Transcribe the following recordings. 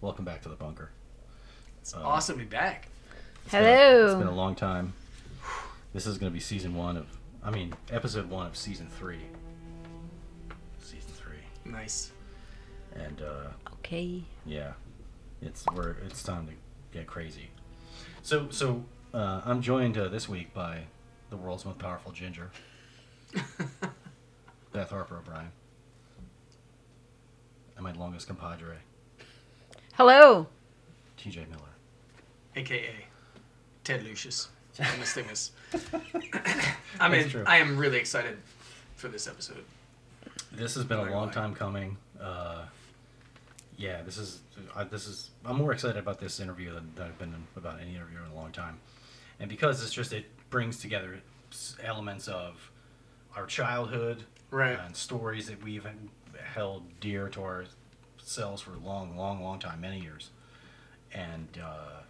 welcome back to the bunker. It's awesome to be back. It's been a- Hello. it's been a long time. This is going to be season one of, I mean, episode one of season three. Season three, Nice. and uh, Okay. yeah, it's where it's time to get crazy. So, so uh, I'm joined uh, this week by the world's most powerful ginger, Beth Harper O'Brien, and my longest compadre, Hello. T.J. Miller. AKA Ted Lucius. Famous Thingus. I mean, true. I am really excited for this episode. This has been a long time coming. Uh, yeah, this is I, this is I'm more excited about this interview than, than I've been about any interview in a long time, and because it's just it brings together elements of our childhood Right. and stories that we've held dear to ourselves for a long, long, long time, many years, and uh,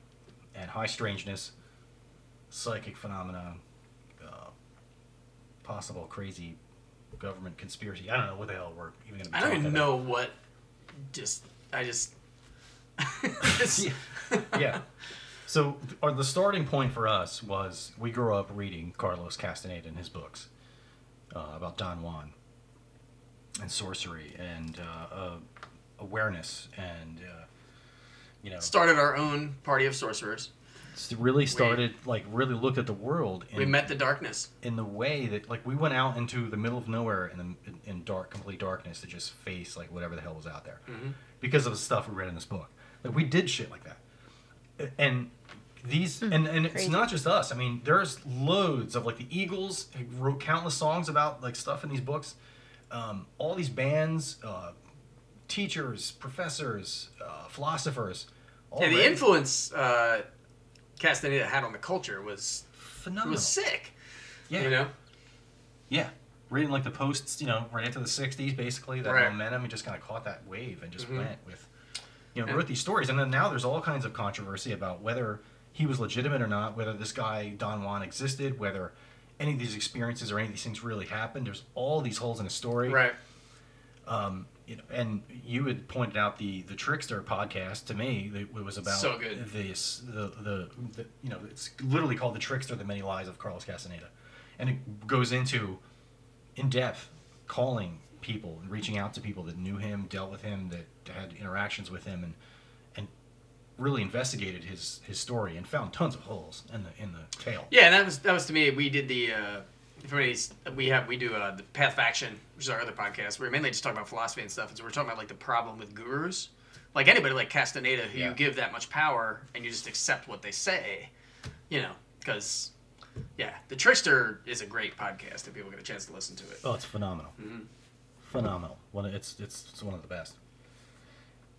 and high strangeness, psychic phenomena, uh, possible crazy government conspiracy. I don't know what the hell we're even going to be I don't even about. know what. Just, I just. It's- Yeah. yeah. So, or the starting point for us was we grew up reading Carlos Castaneda and his books uh, about Don Juan and sorcery and uh, uh, awareness and uh, you know Started our own party of sorcerers. really started like really looked at the world in, We met the darkness. in the way that like we went out into the middle of nowhere in, the, in, in dark complete darkness to just face like whatever the hell was out there Mhm. because of the stuff we read in this book like we did shit like that and these and, and it's Crazy. not just us i mean there's loads of like the eagles wrote countless songs about like stuff in these books um, all these bands uh, teachers professors uh, philosophers all Yeah, the influence uh, Castaneda had on the culture was phenomenal was sick. yeah You know. Yeah, reading like the posts, you know, right into the '60s, basically that Right. momentum. He just kind of caught that wave and just Mhm. went with, you know, And- wrote these stories. And then now there's all kinds of controversy about whether he was legitimate or not, whether this guy Don Juan existed, whether any of these experiences or any of these things really happened. There's all these holes in the story. Right. Um, you know, and you had pointed out the the Trickster podcast to me. That it was about So good. this the, the the you know it's literally called the Trickster: The Many Lies of Carlos Castaneda, and it goes into in depth calling people and reaching out to people that knew him, dealt with him, that had interactions with him, and and really investigated his his story and found tons of holes in the in the tale. Yeah, and that was that was to me. We did the. Uh, if anybody's, we have we do uh, the Path of Action, which is our other podcast. We're mainly just talking about philosophy and stuff. And so we're talking about like the problem with gurus, like anybody like Castaneda, who Yeah. you give that much power and you just accept what they say, you know, because yeah, the Trickster is a great podcast if people get a chance to listen to it. Oh, it's phenomenal. Mhm. Phenomenal. One, it's, it's it's one of the best.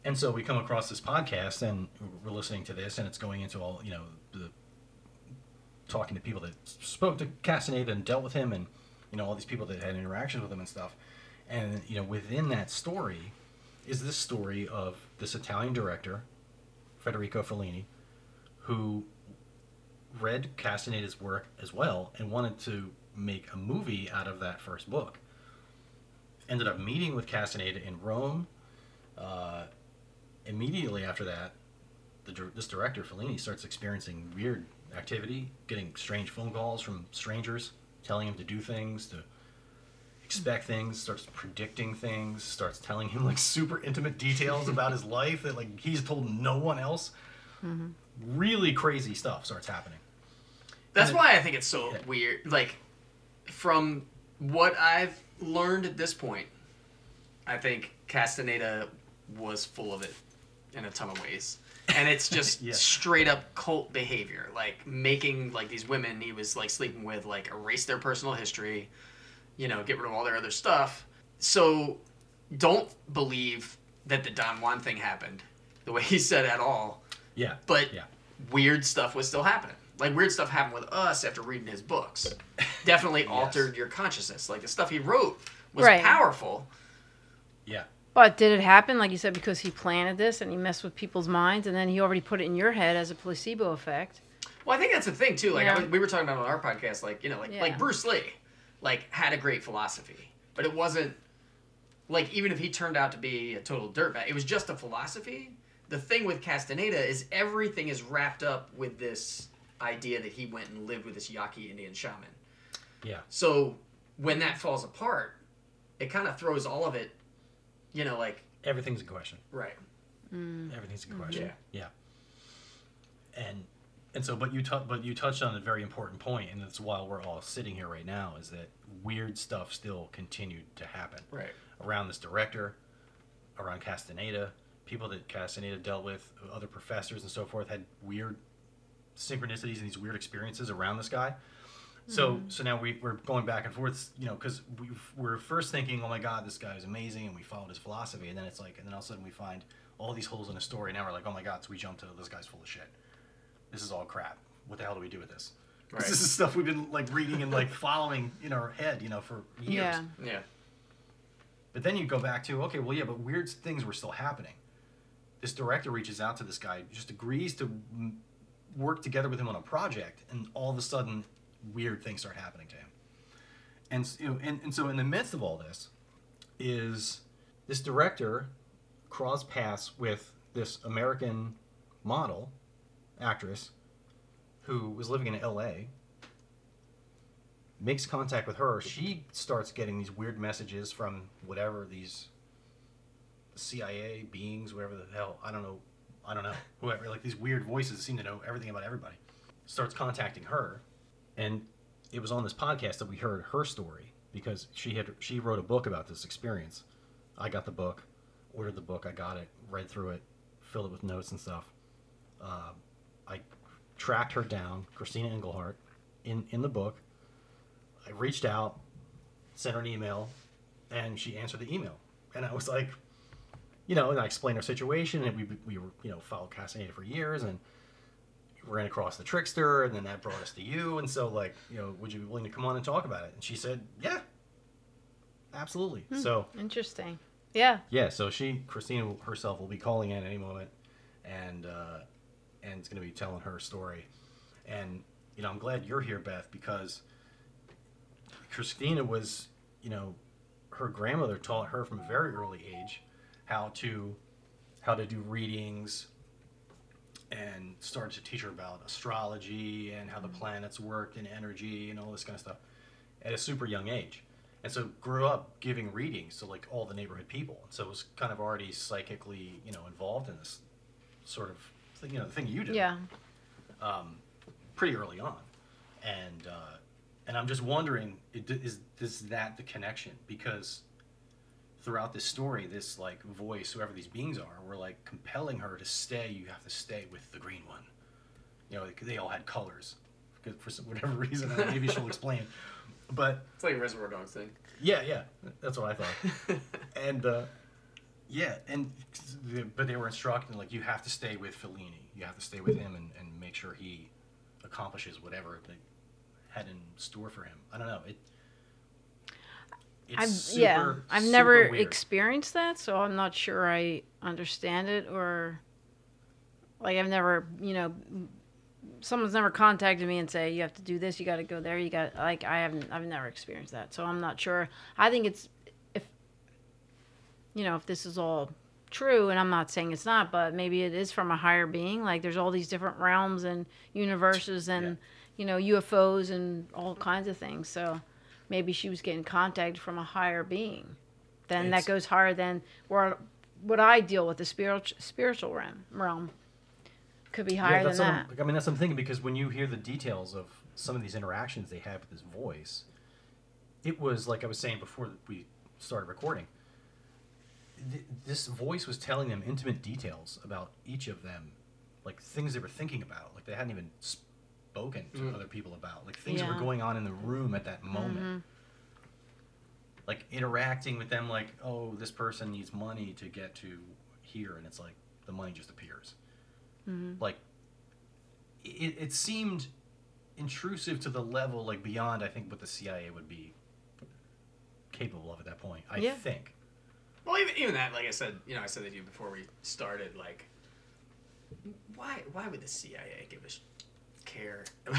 And so we come across this podcast, and we're listening to this, and it's going into all you know the talking to people that spoke to Castaneda and dealt with him, and you know all these people that had interactions with him and stuff. And you know within that story is this story of this Italian director, Federico Fellini, who read Castaneda's work as well and wanted to make a movie out of that first book. Ended up meeting with Castaneda in Rome. Uh, immediately after that, the, this director Fellini starts experiencing weird activity, getting strange phone calls from strangers, telling him to do things, to expect things, starts predicting things, starts telling him like super intimate details about his life that like he's told no one else. Mm-hmm. Really crazy stuff starts happening. That's And it- why I think it's so Yeah. weird. Like, from what I've learned at this point, I think Castaneda was full of it in a ton of ways. And it's just Yeah. straight up cult behavior. Like, making, like, these women he was, like, sleeping with, like, erase their personal history, you know, get rid of all their other stuff. So, don't believe that the Don Juan thing happened the way he said at all Yeah. but Yeah. weird stuff was still happening. Like weird stuff happened with us after reading his books. Definitely Yes. altered your consciousness. Like the stuff he wrote was Right. powerful. Yeah. But did it happen, like you said, because he planted this and he messed with people's minds, and then he already put it in your head as a placebo effect? Well, I think that's the thing too. Like I Yeah. was- we were talking about on our podcast, like you know, like like Bruce Lee, like had a great philosophy, but it wasn't like even if he turned out to be a total dirtbag, it was just a philosophy the thing with Castaneda is everything is wrapped up with this idea that he went and lived with this Yaqui Indian shaman. Yeah. So when that falls apart, it kind of throws all of it, you know, like Everything's in question. right. Mm. Everything's in mm-hmm. question. Yeah. Yeah. And and so, but you tou- but you touched on a very important point, and that's why we're all sitting here right now. Is that weird stuff still continued to happen Right. around this director, around Castaneda, people that Castaneda dealt with, other professors and so forth had weird synchronicities and these weird experiences around this guy. So hmm. so now we, we're going back and forth, you know, because we we're first thinking, oh my God, this guy is amazing, and we followed his philosophy, and then it's like, and then all of a sudden we find all these holes in the story. Now we're like, oh my God, so we jump to this guy's full of shit. This is all crap. What the hell do we do with this? Right. This is stuff we've been like reading and like following in our head, you know, for years. Yeah. Yeah. But then you go back to, okay, well, yeah, but weird things were still happening. This director reaches out to this guy, just agrees to work together with him on a project, and all of a sudden, weird things start happening to him. And, you know, and, and so, in the midst of all this, is this director cross paths with this American model, actress, who was living in LA, makes contact with her. She starts getting these weird messages from whatever these CIA beings, whatever the hell, I don't know, I don't know, whoever, like these weird voices seem to know everything about everybody, starts contacting her. And it was on this podcast that we heard her story because she had she wrote a book about this experience. I got the book, ordered the book, I got it, read through it, filled it with notes and stuff. Uh, I tracked her down, Christina Engelhardt, in in the book. I reached out, sent her an email, and she answered the email. And I was like, you know, and I explained our situation, and we we were you know followed Castaneda for years, and ran across the trickster, and then that brought us to you, and so like you know, would you be willing to come on and talk about it? And she said, yeah, absolutely. So Interesting. Yeah. yeah, so she Christina herself will be calling in any moment, and uh, and it's going to be telling her story, and you know I'm glad you're here, Beth, because Christina was you know her grandmother taught her from a very early age how to how to do readings and started to teach her about astrology and how the planets worked and energy and all this kind of stuff at a super young age. And so grew up giving readings to like all the neighborhood people. And so was kind of already psychically you know involved in this sort of thing you know the thing you do. Yeah. um, pretty early on, and uh, and I'm just wondering, is, is that the connection? Because throughout this story, this like voice, whoever these beings are, were like compelling her to stay. You have to stay with the green one. You know, like, they all had colors, because for some, whatever reason. Maybe she'll explain. But It's like a Reservoir Dogs thing. yeah, yeah, that's what I thought and uh, yeah, and but they were instructed like you have to stay with Fellini. You have to stay with him and, and make sure he accomplishes whatever they had in store for him. I don't know. It. I've super, yeah. I've never weird. experienced that, so I'm not sure I understand it or like I've never, you know, someone's never contacted me and say you have to do this, you got to go there, you got like I haven't I've never experienced that. So I'm not sure. I think it's if you know, if this is all true and I'm not saying it's not, but maybe it is from a higher being. Like there's all these different realms and universes and Yeah. you know, UFOs and all kinds of things. So maybe she was getting contacted from a higher being. Then It's- that goes higher than where what I deal with the spiritual spiritual realm realm could be higher yeah, than that. I mean, that's what I'm thinking because when you hear the details of some of these interactions they had with this voice, it was like I was saying before we started recording. Th- this voice was telling them intimate details about each of them, like things they were thinking about, like they hadn't even spoken to Mm. other people about, like things that were going on in the room at that moment. Mhm. Like interacting with them, like, oh, this person needs money to get to here, and it's like the money just appears Mhm. like it, it seemed intrusive to the level like beyond i think what the cia would be capable of at that point i Yeah. think Well, even, even that, like I said, you know, I said that to you before we started. Like, why why would the CIA give a sh- care?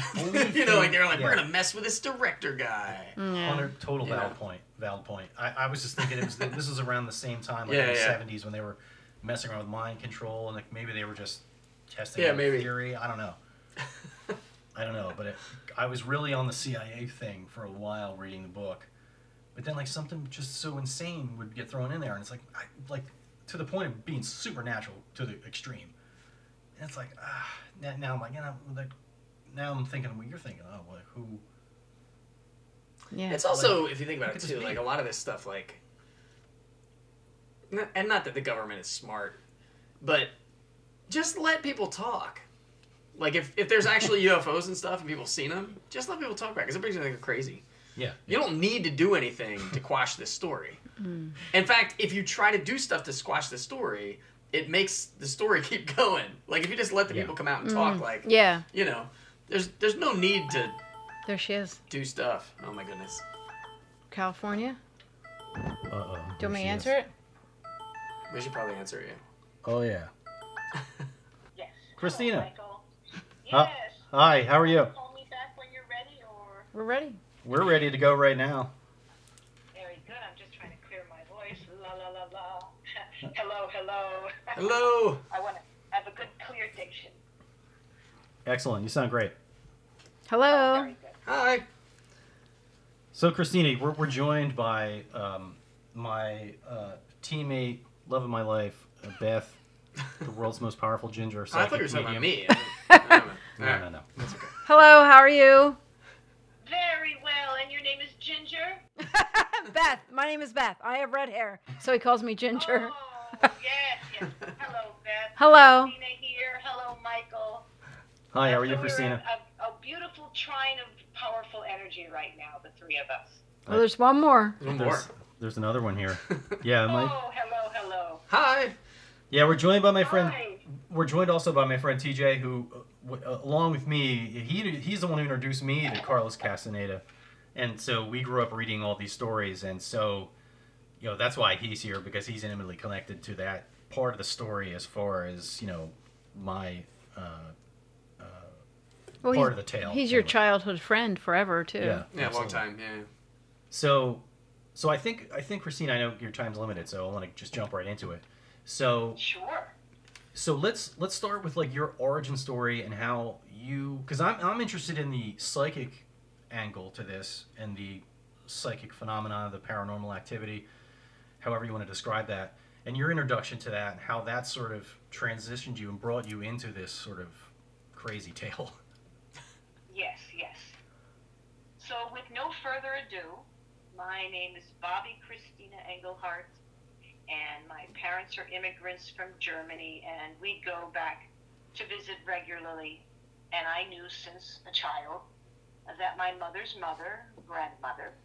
You know, like they're like, we're gonna mess with this director guy. Yeah. 100 total Yeah. valid point valid point I, I was just thinking it was this was around the same time like Yeah, in the yeah. 70s when they were messing around with mind control, and like maybe they were just testing Yeah, out maybe. theory. I don't know. I don't know, but it, I was really on the CIA thing for a while reading the book, but then like something just so insane would get thrown in there, and it's like I, like to the point of being supernatural to the extreme. And it's like ah, now, now I'm like, you know, like now I'm thinking what you're thinking. Oh, like who? Yeah. It's also, if you think about it too, like a lot of this stuff, like, and not that the government is smart, but just let people talk. Like if, if there's actually UFOs and stuff and people seen them, just let people talk about it because it brings you think they're crazy. Yeah. You don't need to do anything to quash this story. Hmm. In fact, if you try to do stuff to squash the story, it makes the story keep going. Like if you just let the Yeah. people come out and hmm. talk, like yeah. you know, there's there's no need to There she is. do stuff. Oh my goodness. California. Uh oh. Do you want me to answer it? We should probably answer you. Oh yeah. Yes. Christina. Hello, Michael. Huh? Yes. Hi. How are you? Call me back when you're ready, or We're ready. We're ready to go right now. very good. I'm just trying to clear my voice. La la la la. hello, hello. Hello. I want to have a good, clear diction. Excellent. You sound great. Hello. Very good. Hi. So, Christina, we're, we're joined by um, my uh, teammate, love of my life, uh, Beth, the world's most powerful ginger. I thought you were talking about me. I don't. No, no, no. That's okay. Hello. How are you? Very well. And your name is Ginger? Beth. My name is Beth. I have red hair, so he calls me Ginger. Oh, yes, yes. Hello, Beth. Hello. Christina here. Hello, Michael. Hi, how are So you, we're Christina? A, a beautiful trine of powerful energy right now, the three of us. Well, there's one more. One more. There's, there's another one here. Yeah, my, Oh, hello, hello. Hi. yeah, we're joined by my friend. Hi. We're joined also by my friend TJ, who, uh, w- uh, along with me, he he's the one who introduced me to Carlos Castaneda, and so we grew up reading all these stories, and so, you know, that's why he's here because he's intimately connected to that part of the story as far as you know, my uh, Well, part he's, of the tale. he's your anyway. childhood friend forever too. Yeah, Yeah, long time. Yeah. So, so I think I think Christine, I know your time's limited, so I want to just jump right into it. So, Sure. so let's let's start with like your origin story and how you because I'm I'm interested in the psychic angle to this and the psychic phenomena, the paranormal activity, however you want to describe that, and your introduction to that and how that sort of transitioned you and brought you into this sort of crazy tale. Yes, yes. So, with no further ado, my name is Bobby Christina Engelhardt, and my parents are immigrants from Germany, and we go back to visit regularly. And I knew since a child that my mother's mother, grandmother,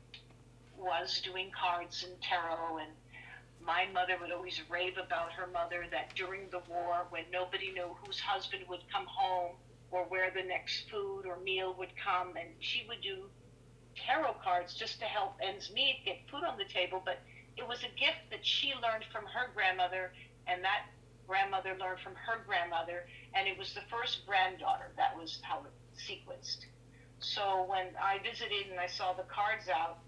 was doing cards and tarot, and my mother would always rave about her mother that during the war, when nobody knew whose husband would come home or where the next food or meal would come, and she would do tarot cards just to help ends meet, get food on the table. But it was a gift that she learned from her grandmother, and that grandmother learned from her grandmother, and it was the first granddaughter. That was how it sequenced. So when I visited and I saw the cards out,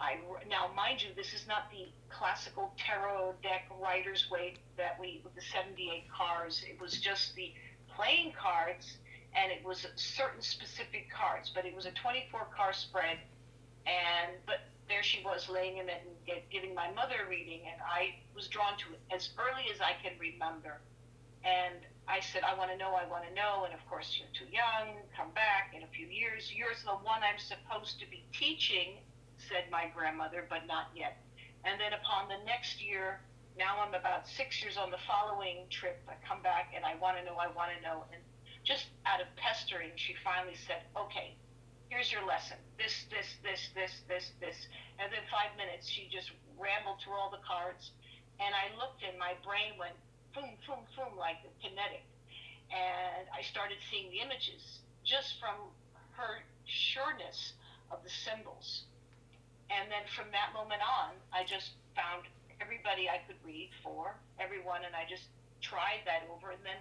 I now mind you, this is not the classical tarot deck Rider's Waite that we with the 78 cards. It was just the playing cards, and it was certain specific cards. But it was a 24 card spread, and but there she was laying in it and giving my mother a reading, and I was drawn to it as early as I can remember. And I said, I want to know, I want to know. And of course, you're too young. Come back in a few years. You're the one I'm supposed to be teaching, said my grandmother, but not yet. And then upon the next year, now I'm about six years on the following trip. I come back and I want to know, I want to know. And just out of pestering, she finally said, okay, here's your lesson. This, this, this, this, this, this. And then five minutes, she just rambled through all the cards. And I looked and my brain went boom, boom, boom, like kinetic. And I started seeing the images just from her sureness of the symbols. And then from that moment on, I just found everybody I could read for, everyone, and I just tried that over. And then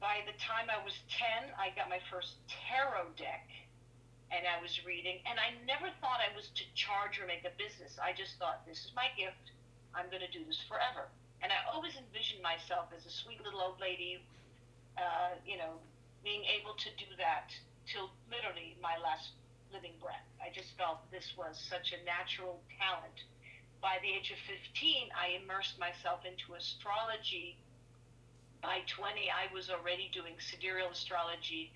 by the time I was 10, I got my first tarot deck and I was reading. And I never thought I was to charge or make a business. I just thought, this is my gift. I'm going to do this forever. And I always envisioned myself as a sweet little old lady, uh, you know, being able to do that till literally my last living breath. I just felt this was such a natural talent. By the age of 15, I immersed myself into astrology. By 20, I was already doing sidereal astrology,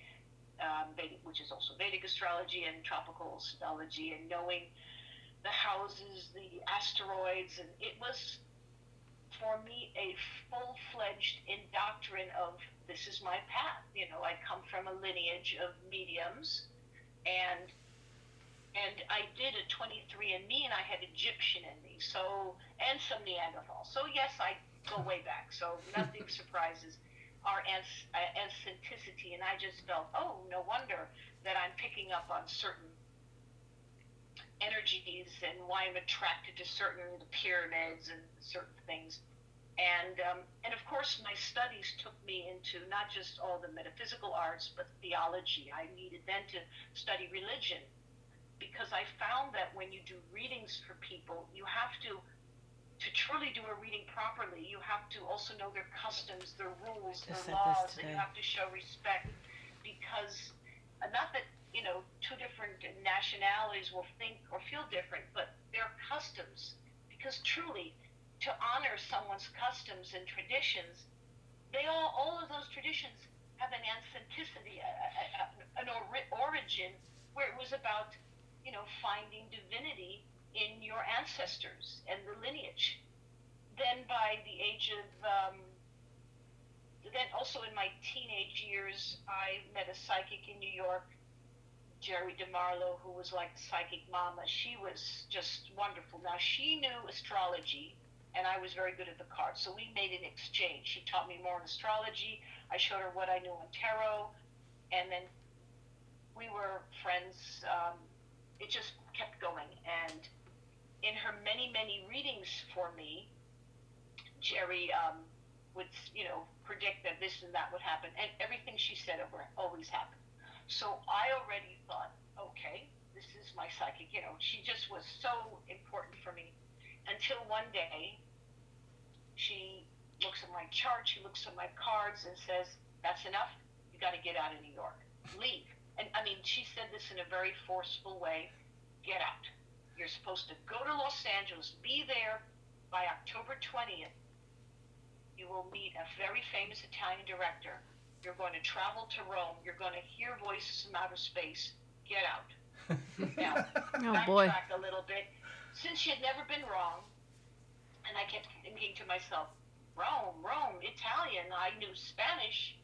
um, which is also Vedic astrology and tropical astrology, and knowing the houses, the asteroids, and it was for me a full-fledged indoctrination of this is my path. You know, I come from a lineage of mediums, and and I did a 23andMe, and I had Egyptian in me, so and some Neanderthal. So yes, I go way back. So nothing surprises our ans- uh, authenticity, and I just felt, oh, no wonder that I'm picking up on certain energies and why I'm attracted to certain the pyramids and certain things. And um, and of course, my studies took me into not just all the metaphysical arts, but theology. I needed then to study religion because I found that when you do readings for people, you have to to truly do a reading properly, you have to also know their customs, their rules, their laws, and you have to show respect because not that you know two different nationalities will think or feel different, but their customs. Because truly, to honor someone's customs and traditions, they all all of those traditions have an authenticity, an origin where it was about you know finding divinity in your ancestors and the lineage. Then by the age of um, then also in my teenage years, I met a psychic in New York, Geri DeMarlo, who was like psychic mama. She was just wonderful. Now she knew astrology, and I was very good at the cards. So we made an exchange. She taught me more in astrology. I showed her what I knew on tarot, and then we were friends. Um, it just kept going, and in her many many readings for me, Geri um, would you know predict that this and that would happen, and everything she said over always happened. So I already thought, okay, this is my psychic. You know, she just was so important for me. Until one day, she looks at my chart, she looks at my cards, and says, "That's enough. You got to get out of New York. Leave." And I mean, she said this in a very forceful way. Get out. You're supposed to go to Los Angeles, be there by October 20th. You will meet a very famous Italian director. You're going to travel to Rome. You're going to hear voices from outer space. Get out. Now, Oh boy. backtrack a little bit. Since she had never been wrong, and I kept thinking to myself, Rome, Rome, Italian. I knew Spanish.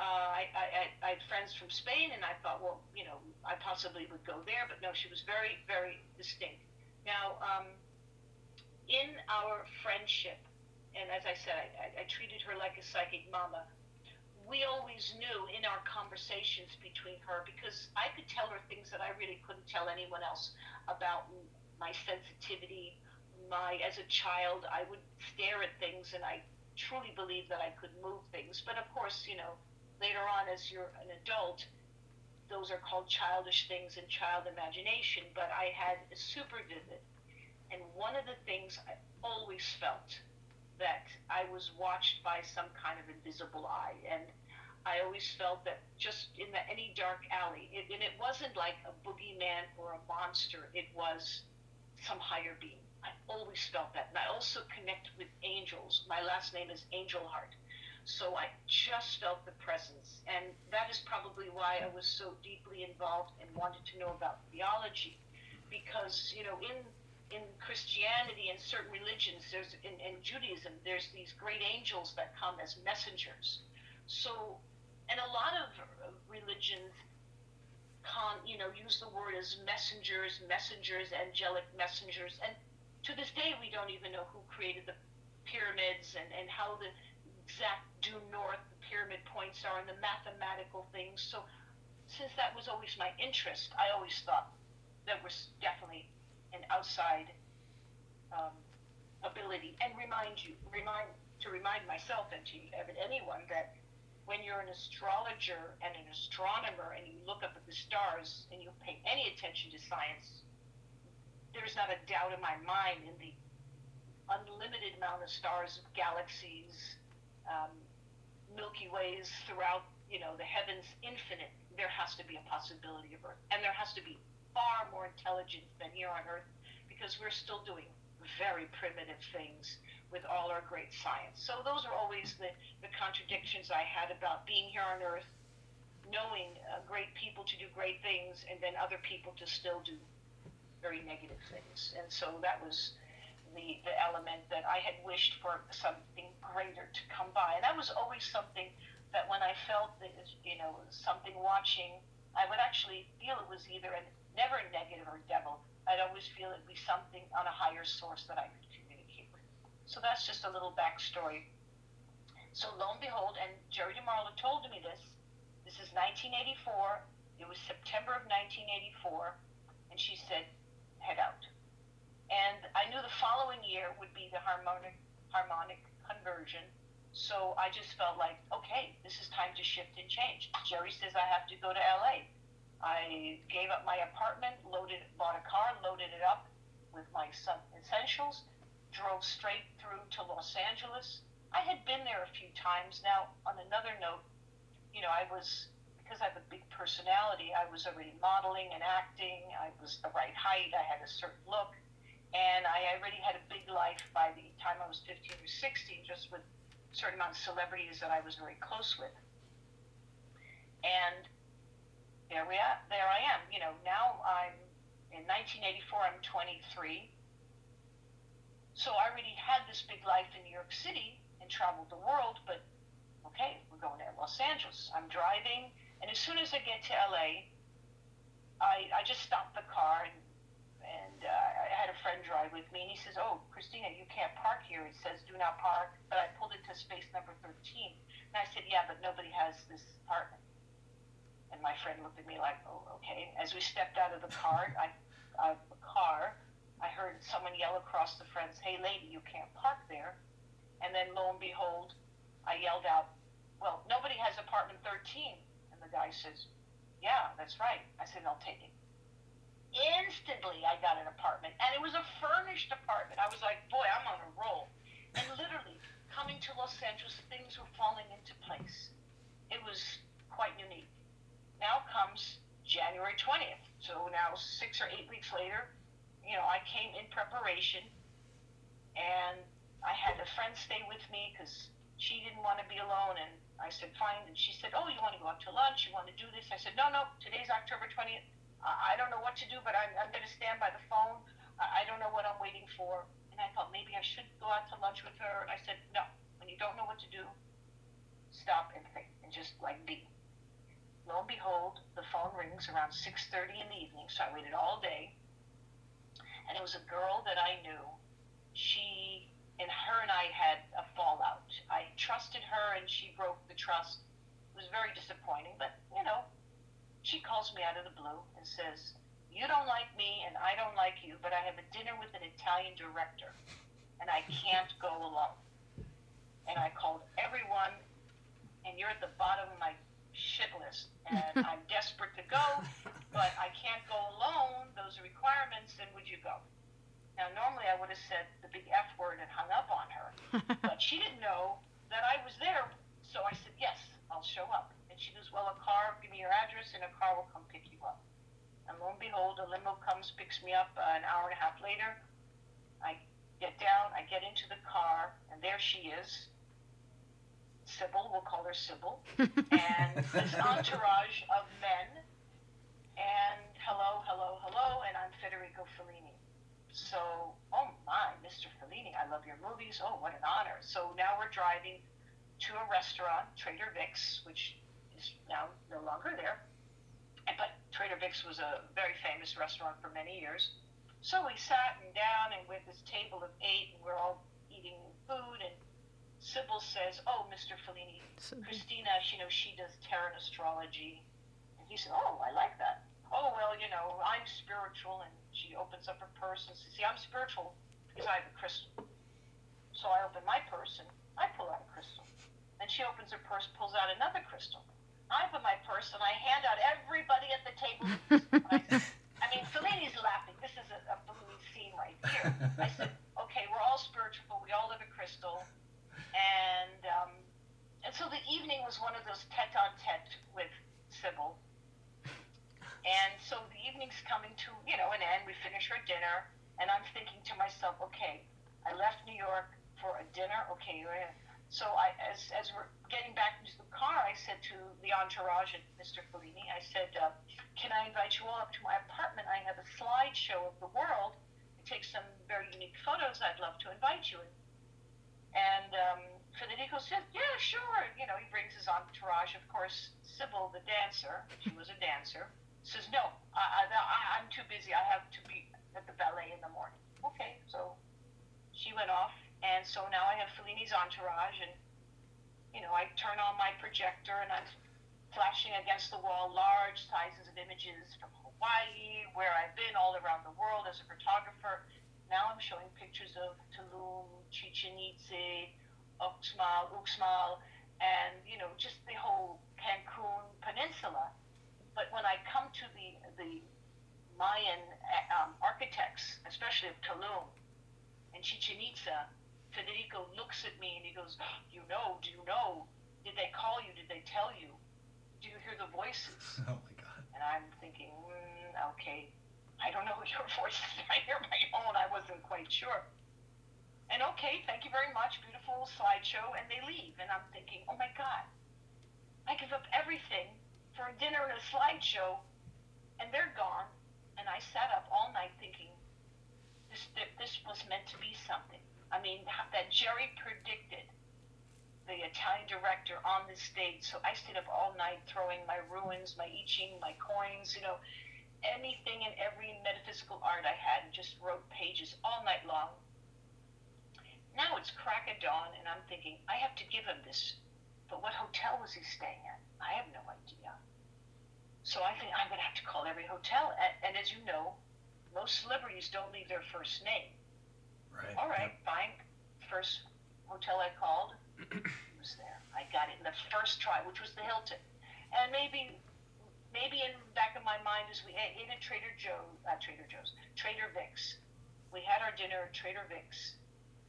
Uh, I, I, I, had friends from Spain, and I thought, well, you know, I possibly would go there. But no, she was very, very distinct. Now, um, in our friendship, and as I said, I, I, I treated her like a psychic mama. We always knew in our conversations between her because I could tell her things that I really couldn't tell anyone else about my sensitivity. My as a child, I would stare at things, and I truly believed that I could move things. But of course, you know, later on as you're an adult, those are called childish things and child imagination. But I had a super vivid, and one of the things I always felt that I was watched by some kind of invisible eye, and I always felt that just in the, any dark alley, it, and it wasn't like a boogeyman or a monster. It was some higher being. I always felt that, and I also connect with angels. My last name is Angel Heart, so I just felt the presence, and that is probably why I was so deeply involved and wanted to know about theology, because you know in in Christianity and certain religions, there's in, in Judaism, there's these great angels that come as messengers. So, and a lot of religions, con, you know, use the word as messengers, messengers, angelic messengers, and to this day we don't even know who created the pyramids and, and how the exact due north the pyramid points are and the mathematical things. So, since that was always my interest, I always thought there was definitely an outside um, ability and remind you remind to remind myself and to anyone that when you're an astrologer and an astronomer and you look up at the stars and you pay any attention to science there's not a doubt in my mind in the unlimited amount of stars, galaxies, um, Milky Ways throughout, you know, the heavens, infinite. There has to be a possibility of Earth, and there has to be far more intelligence than here on Earth, because we're still doing very primitive things with all our great science. So those are always the, the contradictions I had about being here on Earth, knowing uh, great people to do great things, and then other people to still do very negative things. And so that was the, the element that I had wished for something greater to come by. And that was always something that when I felt that, you know, something watching, I would actually feel it was either a never negative or devil. I'd always feel it'd be something on a higher source that I could communicate with. So that's just a little backstory. So lo and behold, and Geri DeMarlo told me this. This is 1984. It was September of 1984, and she said, "Head out." And I knew the following year would be the harmonic harmonic convergence. So I just felt like, okay, this is time to shift and change. Geri says I have to go to LA. I gave up my apartment, loaded, bought a car, loaded it up with my some essentials, drove straight through to Los Angeles. I had been there a few times. Now, on another note, you know, I was because I have a big personality. I was already modeling and acting. I was the right height. I had a certain look and I already had a big life by the time I was 15 or 16, just with a certain amount of celebrities that I was very close with. And there we are. There I am. You know, now I'm in 1984. I'm 23. So I already had this big life in New York City and traveled the world. But okay, we're going to Los Angeles. I'm driving, and as soon as I get to LA, I I just stop the car and and uh, friend drive with me, and he says, "Oh, Christina, you can't park here. It says do not park." But I pulled into space number 13, and I said, "Yeah, but nobody has this apartment." And my friend looked at me like, "Oh, okay." As we stepped out of the car, I, out of the car, I heard someone yell across the fence, "Hey, lady, you can't park there!" And then, lo and behold, I yelled out, "Well, nobody has apartment 13." And the guy says, "Yeah, that's right." I said, "I'll take it." Instantly I got an apartment, and it was a furnished apartment. I was like, boy, I'm on a roll. And literally, coming to Los Angeles, things were falling into place. It was quite unique. Now comes January 20th. So now, six or eight weeks later, you know, I came in preparation, and I had a friend stay with me because she didn't want to be alone. And I said, fine. And she said, oh, you want to go out to lunch? You want to do this? I said, no, no, today's October 20th I don't know what to do, but I'm, I'm going to stand by the phone. I don't know what I'm waiting for. And I thought maybe I should go out to lunch with her. And I said, no, when you don't know what to do, stop and think and just like be. Lo and behold, the phone rings around 6.30 in the evening, so I waited all day. And it was a girl that I knew. She and her and I had a fallout. I trusted her and she broke the trust. It was very disappointing, but she calls me out of the blue and says, You don't like me and I don't like you, but I have a dinner with an Italian director and I can't go alone. And I called everyone, and you're at the bottom of my shit list. And I'm desperate to go, but I can't go alone. Those are requirements, and would you go? Now, normally I would have said the big F word and hung up on her, but she didn't know that I was there. So I said, Yes, I'll show up well, a car, give me your address, and a car will come pick you up. And lo and behold, a limo comes, picks me up uh, an hour and a half later. I get down, I get into the car, and there she is. Sybil, we'll call her Sybil, and this entourage of men. And hello, hello, hello, and I'm Federico Fellini. So, oh my, Mr. Fellini, I love your movies. Oh, what an honor. So now we're driving to a restaurant, Trader Vic's, which is now no longer there. But Trader Vic's was a very famous restaurant for many years. So we sat and down and with this table of eight, and we're all eating food. And Sybil says, "Oh, Mr. Fellini, Christina, you know she does tarot astrology." And he said, "Oh, I like that." Oh well, you know I'm spiritual, and she opens up her purse and says, "See, I'm spiritual because I have a crystal." So I open my purse and I pull out a crystal. And she opens her purse, pulls out another crystal. I put my purse and I hand out everybody at the table. I, mean, Fellini's laughing. This is a, a scene right here. I said, okay, we're all spiritual We all live in Crystal, and um, and so the evening was one of those tete-a-tete with Sybil. And so the evening's coming to you know an end. We finish our dinner, and I'm thinking to myself, okay, I left New York for a dinner. Okay, so I, as, as we're getting back into the car, I said to the entourage and Mr. Fellini, I said, uh, can I invite you all up to my apartment? I have a slideshow of the world. I take some very unique photos. I'd love to invite you. And um, Federico said, yeah, sure. You know, he brings his entourage. Of course, Sybil, the dancer, she was a dancer, says, no, I, I, I'm too busy. I have to be at the ballet in the morning. Okay, so she went off and so now I have Fellini's entourage, and you know, I turn on my projector and I'm flashing against the wall large sizes of images from Hawaii, where I've been all around the world as a photographer. Now I'm showing pictures of Tulum, Chichen Itza, Uxmal, Uxmal, and you know, just the whole Cancun Peninsula. But when I come to the the Mayan um, architects, especially of Tulum and Chichen Itza, Federico looks at me and he goes, You know, do you know? Did they call you? Did they tell you? Do you hear the voices? Oh my God. And I'm thinking, mm, okay, I don't know your voices. I hear my own. I wasn't quite sure. And okay, thank you very much. Beautiful slideshow. And they leave. And I'm thinking, oh my God, I give up everything for a dinner and a slideshow. And they're gone. And I sat up all night thinking, this, this was meant to be something. I mean, that Geri predicted the Italian director on this date. So I stayed up all night throwing my runes, my I Ching, my coins, you know, anything and every metaphysical art I had, and just wrote pages all night long. Now it's crack of dawn, and I'm thinking, I have to give him this. But what hotel was he staying at? I have no idea. So I think I'm going to have to call every hotel. And, and as you know, most celebrities don't leave their first name. Right. All right, yep. fine. First hotel I called was there. I got it in the first try, which was the Hilton. And maybe, maybe in back of my mind as we ate at Trader Joe, Trader Joe's, Trader Vic's. We had our dinner at Trader Vic's,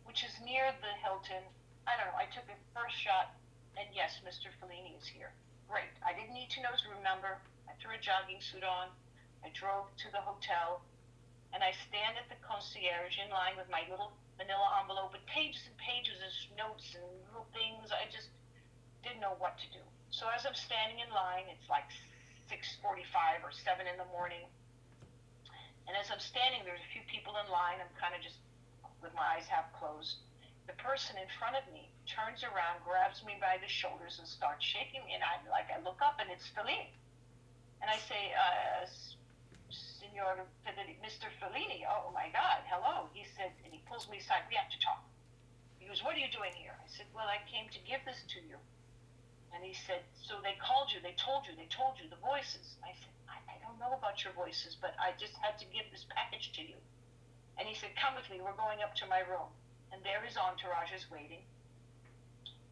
which is near the Hilton. I don't know. I took a first shot, and yes, Mr. Fellini is here. Great. I didn't need to know his room number. I threw a jogging suit on. I drove to the hotel and I stand at the concierge in line with my little manila envelope with pages and pages of notes and little things. I just didn't know what to do. So as I'm standing in line, it's like 6:45 or 7 in the morning. And as I'm standing, there's a few people in line. I'm kind of just with my eyes half closed. The person in front of me turns around, grabs me by the shoulders, and starts shaking me. And I like I look up, and it's Fellini. And I say, uh, Senor Mr. Fellini. Oh my God, hello. He said, and he pulls me aside. We have to talk. He goes, What are you doing here? I said, Well, I came to give this to you. And he said, So they called you, they told you, they told you the voices. I said, I, I don't know about your voices, but I just had to give this package to you. And he said, Come with me, we're going up to my room. And there his entourage is waiting.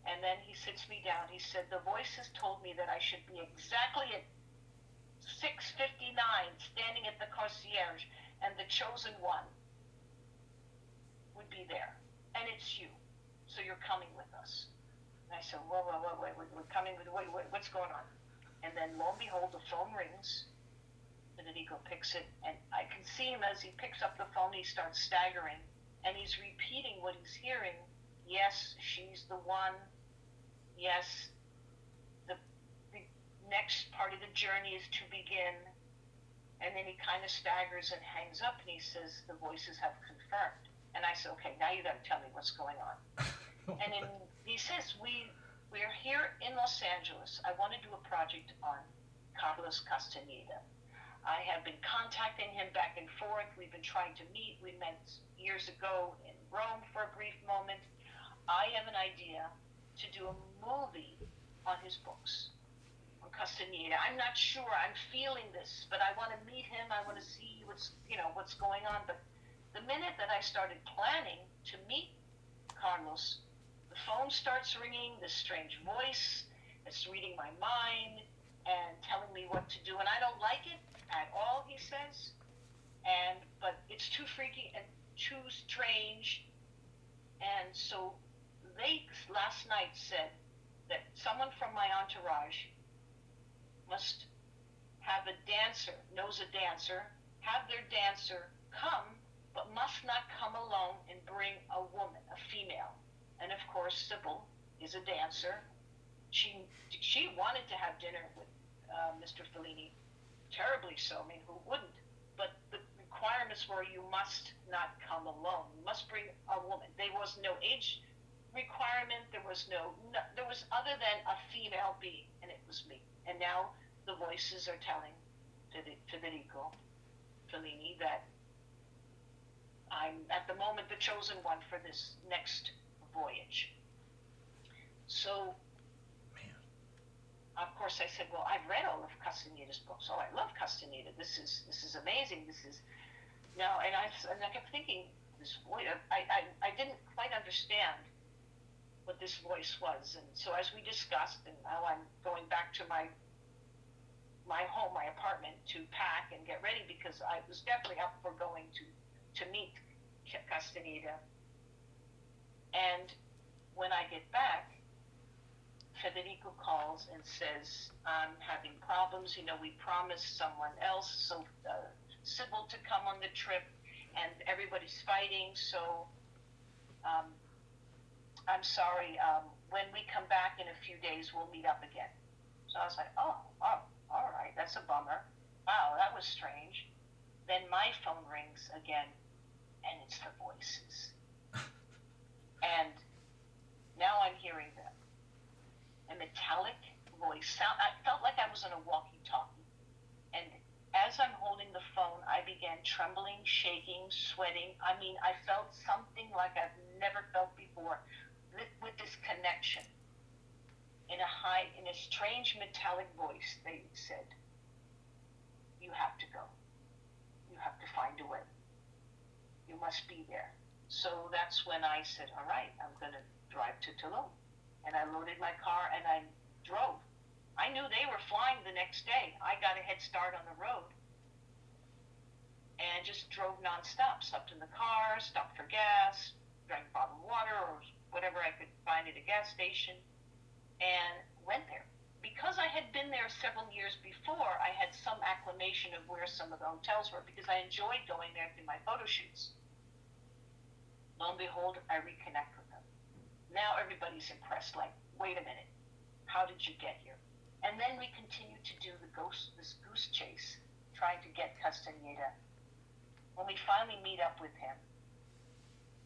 And then he sits me down. He said, The voices told me that I should be exactly at 659 standing at the concierge and the chosen one would be there. And it's you. So you're coming with us. And I said, whoa, whoa, whoa, wait, we're coming with, wait, wait, what's going on? And then lo and behold, the phone rings. And Federico picks it, and I can see him as he picks up the phone, he starts staggering, and he's repeating what he's hearing. Yes, she's the one. Yes, next part of the journey is to begin. And then he kind of staggers and hangs up and he says, The voices have confirmed. And I said, Okay, now you got to tell me what's going on. and then he says, we, We're here in Los Angeles. I want to do a project on Carlos Castaneda. I have been contacting him back and forth. We've been trying to meet. We met years ago in Rome for a brief moment. I have an idea to do a movie on his books. Castaneda. I'm not sure. I'm feeling this, but I want to meet him. I want to see what's you know what's going on. But the minute that I started planning to meet Carlos, the phone starts ringing. This strange voice that's reading my mind and telling me what to do, and I don't like it at all. He says, and but it's too freaky and too strange, and so they last night said that someone from my entourage must have a dancer, knows a dancer, have their dancer come, but must not come alone and bring a woman, a female. And of course, Sybil is a dancer. She she wanted to have dinner with uh, Mr. Fellini, terribly so. I mean, who wouldn't? But the requirements were you must not come alone. You must bring a woman. There was no age requirement. There was no, no there was other than a female being, and it was me. And now the voices are telling Federico Fellini that I'm at the moment the chosen one for this next voyage. So, Man. of course, I said, "Well, I've read all of Castaneda's books. Oh, I love Castaneda. This is this is amazing. This is now." And I and I kept thinking, this voice. I, I I didn't quite understand what this voice was, and so as we discussed, and now I'm going back to my my home, my apartment, to pack and get ready because I was definitely up for going to to meet Castaneda. And when I get back, Federico calls and says, I'm having problems. You know, we promised someone else, so uh, Sybil, to come on the trip, and everybody's fighting. So um, I'm sorry. Um, when we come back in a few days, we'll meet up again. So I was like, oh, oh, all right, that's a bummer. Wow, that was strange. Then my phone rings again, and it's the voices. and now I'm hearing them. A metallic voice. Sound, I felt like I was in a walkie-talkie. And as I'm holding the phone, I began trembling, shaking, sweating. I mean, I felt something like I've never felt before with, with this connection. In a high, in a strange metallic voice, they said, "You have to go. You have to find a way. You must be there." So that's when I said, "All right, I'm going to drive to Tulum," and I loaded my car and I drove. I knew they were flying the next day. I got a head start on the road and just drove nonstop. Slept in the car, stopped for gas, drank bottled water or whatever I could find at a gas station, and went there. Because I had been there several years before, I had some acclamation of where some of the hotels were because I enjoyed going there to my photo shoots. Lo and behold, I reconnect with them. Now everybody's impressed, like, wait a minute, how did you get here? And then we continue to do the ghost, this goose chase, trying to get Castaneda. When we finally meet up with him,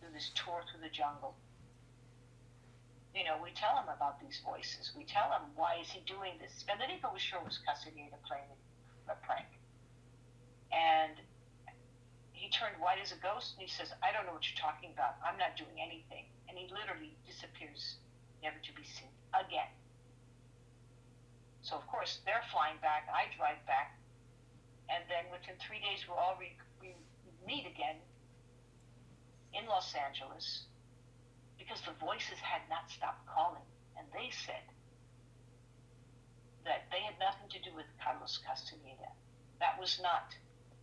do this tour through the jungle, you know, we tell him about these voices. We tell him why is he doing this. Federico was sure it was Castaneda playing a prank. And he turned white as a ghost and he says, I don't know what you're talking about. I'm not doing anything. And he literally disappears, never to be seen again. So, of course, they're flying back. I drive back. And then within three days, we'll all re- we meet again in Los Angeles because the voices had not stopped calling. And they said that they had nothing to do with Carlos Castaneda. That was not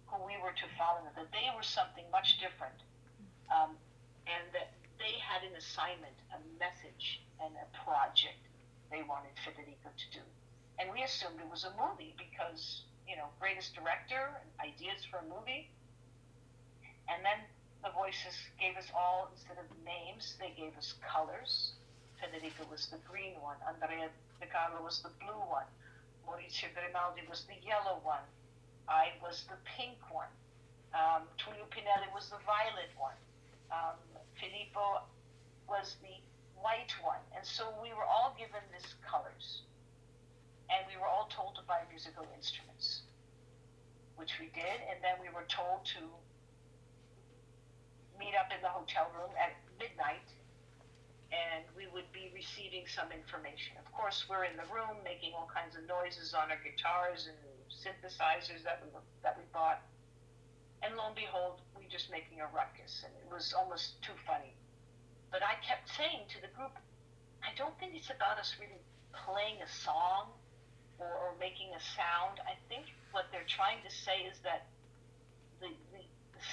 who we were to follow, that they were something much different. Um, and that they had an assignment, a message, and a project they wanted Federico to do. And we assumed it was a movie because, you know, greatest director, ideas for a movie. And then the voices gave us all, instead of names, they gave us colors. Federico was the green one. Andrea De Carlo was the blue one. Maurizio Grimaldi was the yellow one. I was the pink one. Um, Tullio Pinelli was the violet one. Um, Filippo was the white one. And so we were all given these colors. And we were all told to buy musical instruments, which we did. And then we were told to meet up in the hotel room at midnight and we would be receiving some information. Of course, we're in the room making all kinds of noises on our guitars and synthesizers that we, that we bought. And lo and behold, we are just making a ruckus, and it was almost too funny. But I kept saying to the group, I don't think it's about us really playing a song or, or making a sound. I think what they're trying to say is that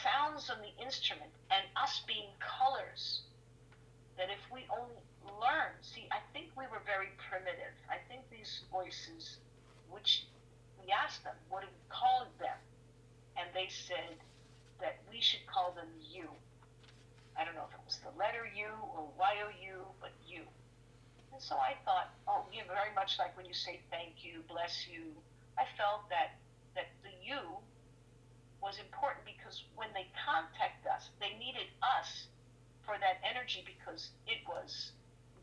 sounds on the instrument and us being colors, that if we only learn. See, I think we were very primitive. I think these voices, which we asked them, what do we call them? And they said that we should call them you. I don't know if it was the letter U or Y-O-U, but you. And so I thought, oh, you know, very much like when you say thank you, bless you. I felt that that the you was important because when they contact us, they needed us for that energy because it was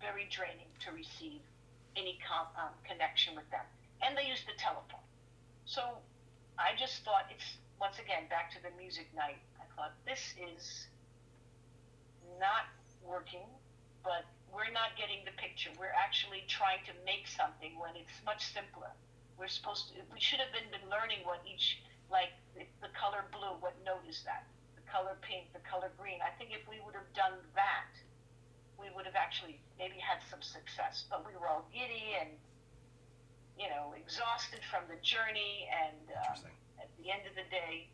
very draining to receive any com- um, connection with them. And they used the telephone. So I just thought it's, once again, back to the music night. I thought this is not working, but we're not getting the picture. We're actually trying to make something when it's much simpler. We're supposed to, we should have been, been learning what each, like the, the color blue, what note is that? The color pink, the color green. I think if we would have done that, we would have actually maybe had some success. But we were all giddy and, you know, exhausted from the journey. And uh, at the end of the day,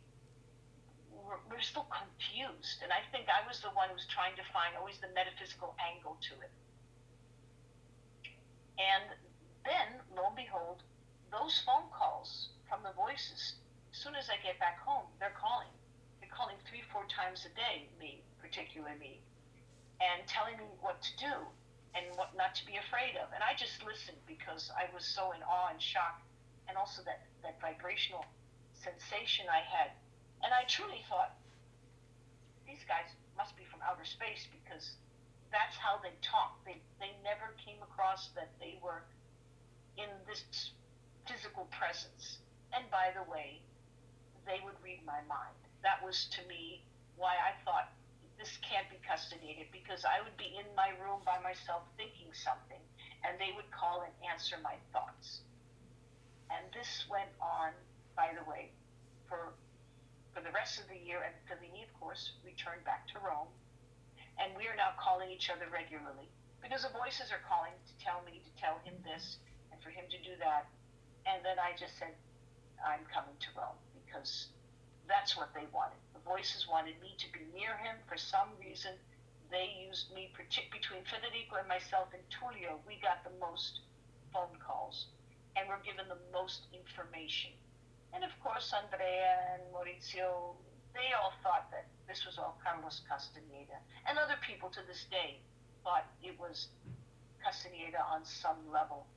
we're, we're still confused. And I think I was the one who was trying to find always the metaphysical angle to it. And then, lo and behold, those phone calls from the voices, soon as I get back home, they're calling. They're calling three, four times a day, me, particularly me, and telling me what to do and what not to be afraid of. And I just listened because I was so in awe and shock, and also that, that vibrational sensation I had. And I truly thought, these guys must be from outer space because that's how they talk. They, they never came across that they were in this physical presence. And by the way, they would read my mind. That was to me why I thought this can't be Castaneda because I would be in my room by myself thinking something and they would call and answer my thoughts. And this went on, by the way, for for the rest of the year and Fellini, of course, returned back to Rome. And we are now calling each other regularly because the voices are calling to tell me to tell him this and for him to do that. And then I just said, I'm coming to Rome because that's what they wanted. The voices wanted me to be near him. For some reason, they used me, between Federico and myself and Tullio, we got the most phone calls and were given the most information. And of course, Andrea and Maurizio, they all thought that this was all Carlos Castaneda. And other people to this day thought it was Castaneda on some level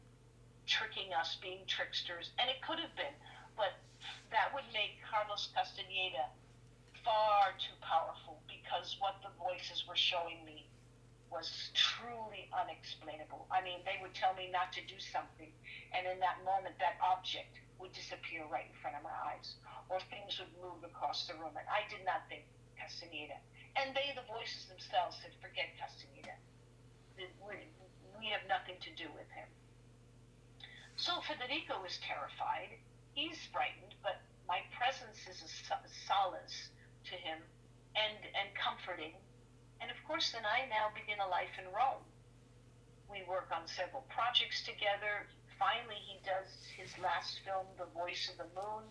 tricking us, being tricksters, and it could have been, but that would make Carlos Castaneda far too powerful because what the voices were showing me was truly unexplainable. I mean, they would tell me not to do something, and in that moment, that object would disappear right in front of my eyes, or things would move across the room, and I did not think Castaneda. And they, the voices themselves, said, forget Castaneda. We have nothing to do with him. So Federico is terrified. He's frightened, but my presence is a solace to him and, and comforting. And of course, then I now begin a life in Rome. We work on several projects together. Finally, he does his last film, The Voice of the Moon,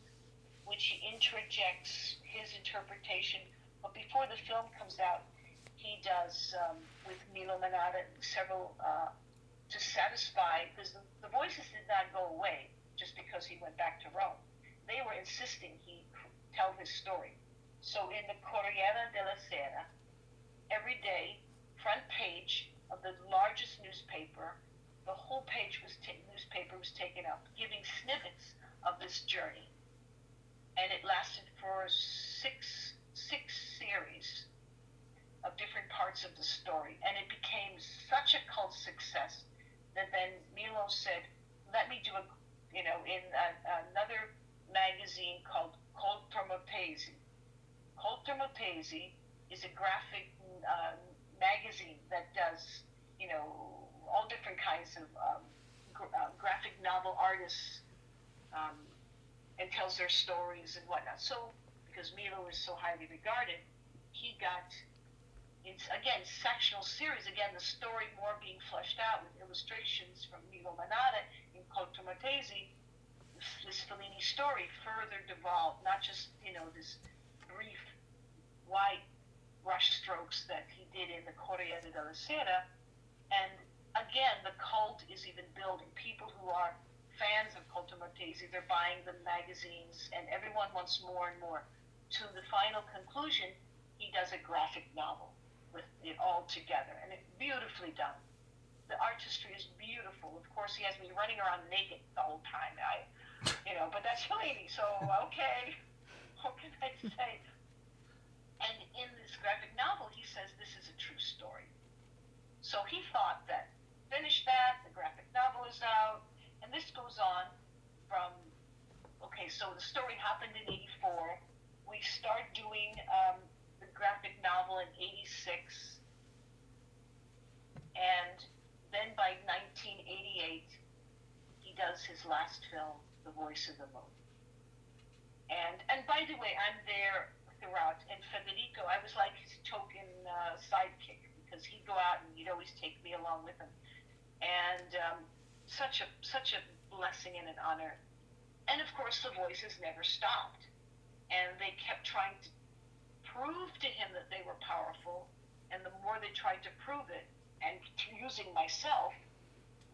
which he interjects his interpretation. But before the film comes out, he does um, with Milo Manara several uh, to satisfy, because the, the voices did not go away just because he went back to Rome. They were insisting he tell his story. So in the Corriere della Sera, every day, front page of the largest newspaper, the whole page was ta- newspaper was taken up, giving snippets of this journey, and it lasted for six six series of different parts of the story, and it became such a cult success that then Milo said, let me do a, you know, in a, another magazine called. Corto Maltese is a graphic uh, magazine that does, you know, all different kinds of um, gra- uh, graphic novel artists um, and tells their stories and whatnot. So, because Milo is so highly regarded, he got it's again sectional series. Again, the story more being fleshed out with illustrations from Milo Manara Corto Maltese. This Fellini story further devolved, not just you know this brief, wide brush strokes that he did in the Corriere della Sera, and again, the cult is even building. People who are fans of Corto Maltese, they're buying the magazines, and everyone wants more and more. To the final conclusion, he does a graphic novel with it all together, and it's beautifully done. The artistry is beautiful. Of course, he has me running around naked the whole time. I, you know, but that's Fellini, so okay. What can I say? And in this graphic novel, he says this is a true story. So he thought that finish that, the graphic novel is out, and this goes on from, okay, so the story happened in 84. We start doing um, the graphic novel in 86. And then by 1988, he does his last film, The Voice of the Moon. And, and by the way, I'm there throughout. And Federico, I was like his token uh, sidekick because he'd go out and he'd always take me along with him and um, such a such a blessing and an honor. And of course, the voices never stopped, and they kept trying to prove to him that they were powerful. And the more they tried to prove it, and using myself,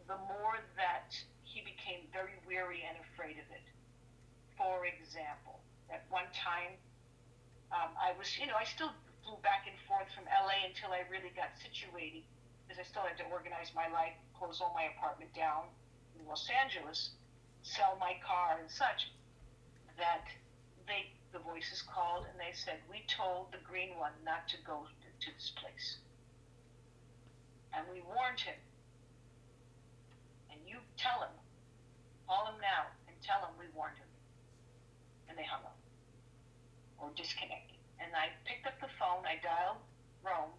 the more that he became very weary and afraid of it. For example, at one time, um, I was, you know, I still flew back and forth from LA until I really got situated because I still had to organize my life, close all my apartment down in Los Angeles, sell my car and such, that they, the voices called and they said, we told the green one not to go to, to this place. And we warned him. And you tell him, call him now and tell him we warned him. And they hung up or disconnected. And I picked up the phone, I dialed Rome,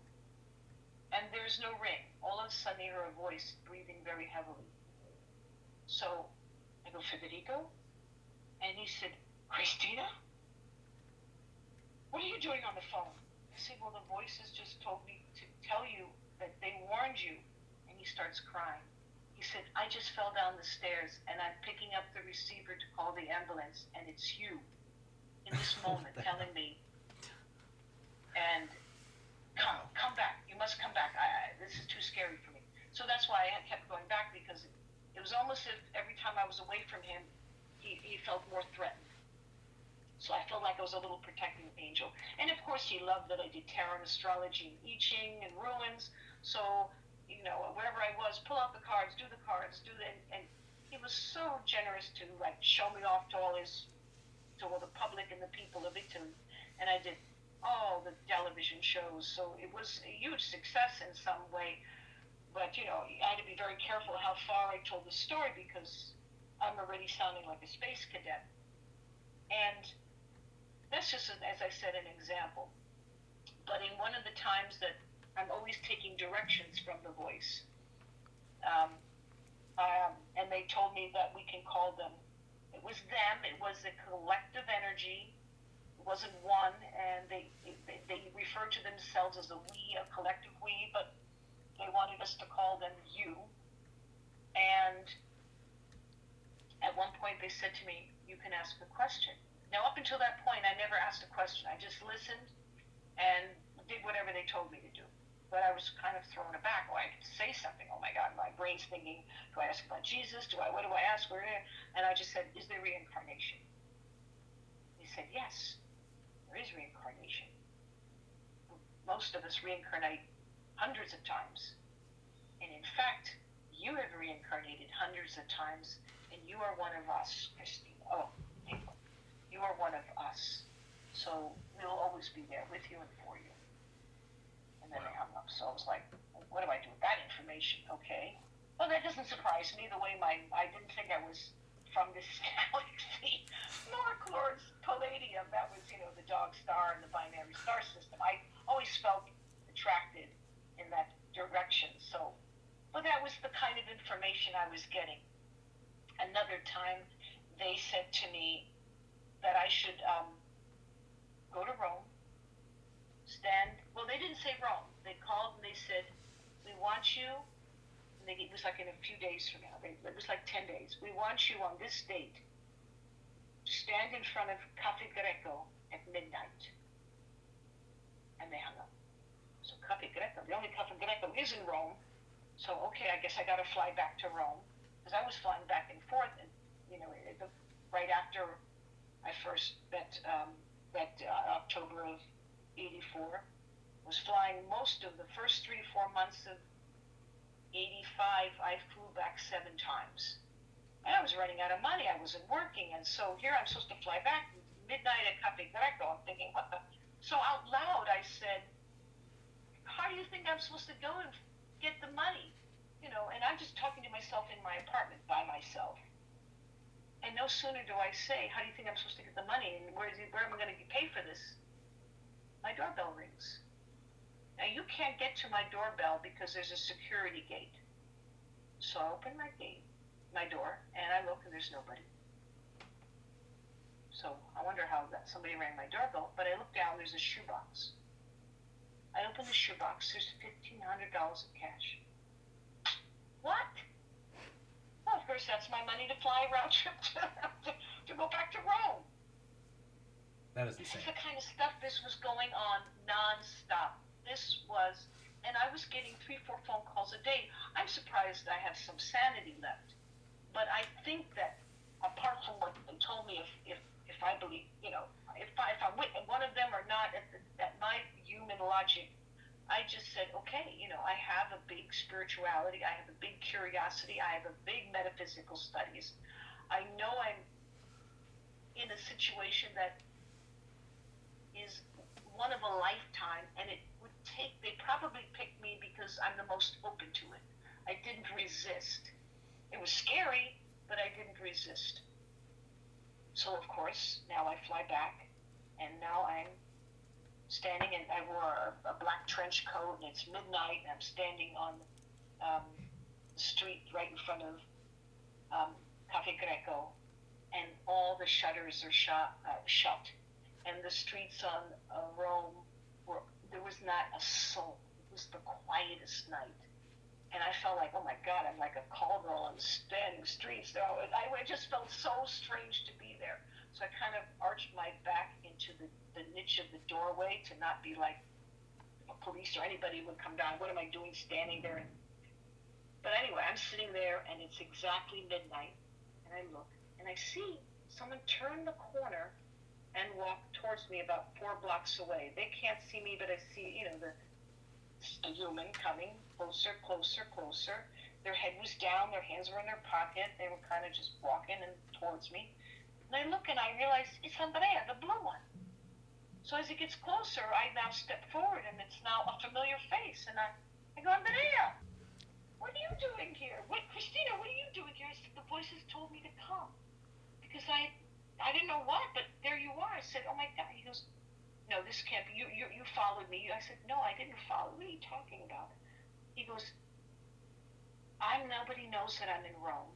and there's no ring. All of a sudden, I hear a voice breathing very heavily. So I go, Federico? And he said, Christina? What are you doing on the phone? I said, Well, the voices just told me to tell you that they warned you. And he starts crying. He said, I just fell down the stairs and I'm picking up the receiver to call the ambulance, and it's you in this moment telling me. And come, come back. You must come back. I, I, this is too scary for me. So that's why I kept going back because it, it was almost as if every time I was away from him, he, he felt more threatened. So I felt like I was a little protecting angel. And of course, he loved that I did tarot astrology and I Ching and runes. So, you know, wherever I was, pull out the cards, do the cards, do the, and, and he was so generous to like show me off to all his, to all the public and the people of Italy. And I did all the television shows. So it was a huge success in some way. But, you know, I had to be very careful how far I told the story because I'm already sounding like a space cadet. And that's just, as I said, an example. But in one of the times that I'm always taking directions from the voice, um, um, and they told me that we can call them, it was them, it was a collective energy It wasn't one, and they, they, they referred to themselves as a we, a collective we, but they wanted us to call them you. And at one point they said to me, you can ask a question. Now, up until that point, I never asked a question. I just listened and did whatever they told me to. But I was kind of thrown aback. Oh, I could say something. Oh my God, my brain's thinking, do I ask about Jesus? Do I, what do I ask? And I just said, is there reincarnation? He said, yes there is reincarnation. Most of us reincarnate hundreds of times. And in fact, you have reincarnated hundreds of times, and you are one of us, Christine. Oh, you are one of us. So we'll always be there with you and for you. And then they hung up. So I was like, what do I do with that information? Okay. Well, that doesn't surprise me. The way my I didn't think I was from this galaxy, nor Chloris Palladium. That was, you know, the dog star and the binary star system. I always felt attracted in that direction. So, but that was the kind of information I was getting. Another time, they said to me that I should um, go to Rome, Well, they didn't say Rome. They called and they said, "We want you it was like in a few days from now. They, It was like 10 days. We want you on this date to stand in front of Cafe Greco at midnight. And they hung up. So Cafe Greco, the only Cafe Greco is in Rome. So okay, I guess I got to fly back to Rome because I was flying back and forth, and you know, right after I first met um, that uh, October of '84, was flying most of the first three four months of '85. I flew back seven times, and I was running out of money. I wasn't working, and so here I'm supposed to fly back midnight at Cafe Greco. I'm thinking, what the? So out loud, I said, "How do you think I'm supposed to go and get the money?" You know, and I'm just talking to myself in my apartment by myself. And no sooner do I say, "How do you think I'm supposed to get the money?" and where, where am I going to pay for this? My doorbell rings. Now you can't get to my doorbell because there's a security gate. So I open my gate, my door, and I look and there's nobody. So I wonder how that somebody rang my doorbell, but I look down, there's a shoebox. I open the shoebox, there's fifteen hundred dollars of cash. What? Well, of course, that's my money to fly round trip to, to go back to Rome. That is This insane. is the kind of stuff this was going on nonstop. This was, and I was getting three, four phone calls a day. I'm surprised I have some sanity left. But I think that apart from what they told me, if, if, if I believe, you know, if, I, if I'm with one of them or not, at, the, at my human logic, I just said, okay, you know, I have a big spirituality, I have a big curiosity, I have a big metaphysical studies. I know I'm in a situation that is one of a lifetime, and it would take, they probably picked me because I'm the most open to it. I didn't resist. It was scary, but I didn't resist. So, of course, now I fly back, and now I'm standing, and I wore a, a black trench coat, and it's midnight, and I'm standing on um, the street right in front of um, Cafe Greco, and all the shutters are shut, uh, shut and the streets on uh, Rome were there was not a soul. It was the quietest night, and I felt like, oh my God, I'm like a caldwell on the standing streets. There, I, I just felt so strange to be there. So I kind of arched my back into the, the niche of the doorway to not be like a police or anybody would come down. What am I doing standing there? But anyway, I'm sitting there, and it's exactly midnight, and I look, and I see someone turn the corner and walk towards me about four blocks away. They can't see me, but I see, you know, the, the human coming closer, closer, closer. Their head was down, their hands were in their pocket. They were kind of just walking and towards me. And I look and I realize it's Andrea, the blue one. So as it gets closer, I now step forward and it's now a familiar face. And I, I go, Andrea, what are you doing here? What, Christina, what are you doing here? The voices told me to come because I I didn't know what, but there you are. I said, oh my God. He goes, no, this can't be. You, you, you followed me. I said, no, I didn't follow. What are you talking about? He goes, I'm nobody knows that I'm in Rome.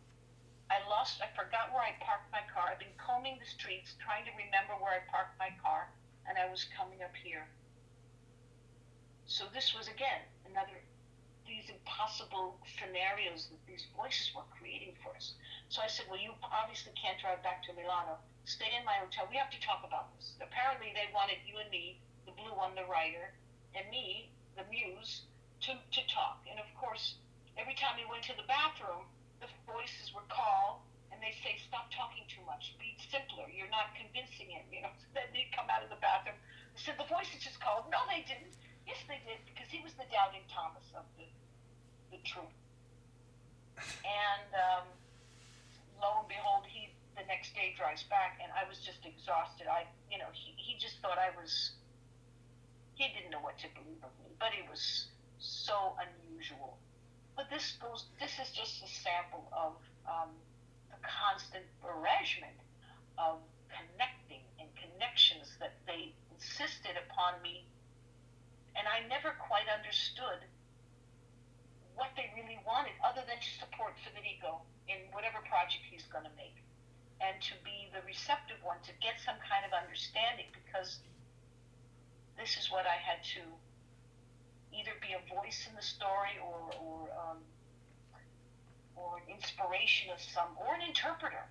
I lost, I forgot where I parked my car. I've been combing the streets, trying to remember where I parked my car, and I was coming up here. So this was, again, another, these impossible scenarios that these voices were creating for us. So I said, well, you obviously can't drive back to Milano stay in my hotel. We have to talk about this. Apparently, they wanted you and me, the blue one, the writer, and me, the muse, to, to talk. And of course, every time we went to the bathroom, the voices were call and they say, "Stop talking too much. Be simpler. You're not convincing him." You know. So then they'd come out of the bathroom. They said the voices just called. No, they didn't. Yes, they did because he was the doubting Thomas of the the troop. And um, lo and behold, he the next day drives back and I was just exhausted. I, you know, he, he just thought I was, he didn't know what to believe of me, but it was so unusual. But this goes, this is just a sample of um, the constant barragement of connecting and connections that they insisted upon me. And I never quite understood what they really wanted other than to support Federico in whatever project he's going to make and to be the receptive one to get some kind of understanding because this is what I had to either be a voice in the story or or um, or an inspiration of some or an interpreter.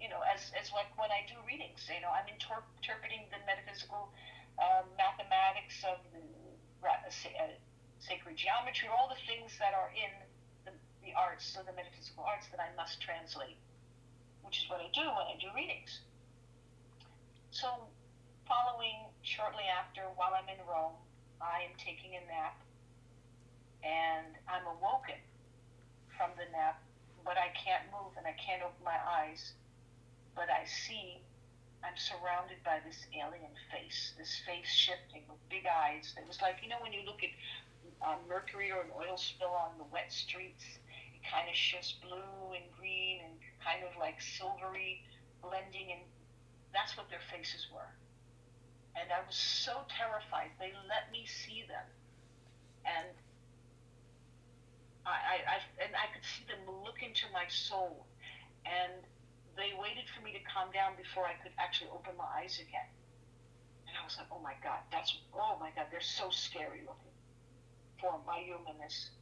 You know, as, as like when I do readings, you know, I'm inter- interpreting the metaphysical um, mathematics of the uh, sacred geometry, all the things that are in the arts, so the metaphysical arts, that I must translate, which is what I do when I do readings. So, following shortly after, while I'm in Rome, I am taking a nap, and I'm awoken from the nap, but I can't move and I can't open my eyes, but I see I'm surrounded by this alien face, this face shifting with big eyes. It was like, you know, when you look at uh, mercury or an oil spill on the wet streets, it kind of shifts blue and green and kind of like silvery blending, and that's what their faces were. And I was so terrified. They let me see them, and I, I, I and I could see them look into my soul, and they waited for me to calm down before I could actually open my eyes again. And I was like, oh my God, that's, oh my God, they're so scary looking for my humanness.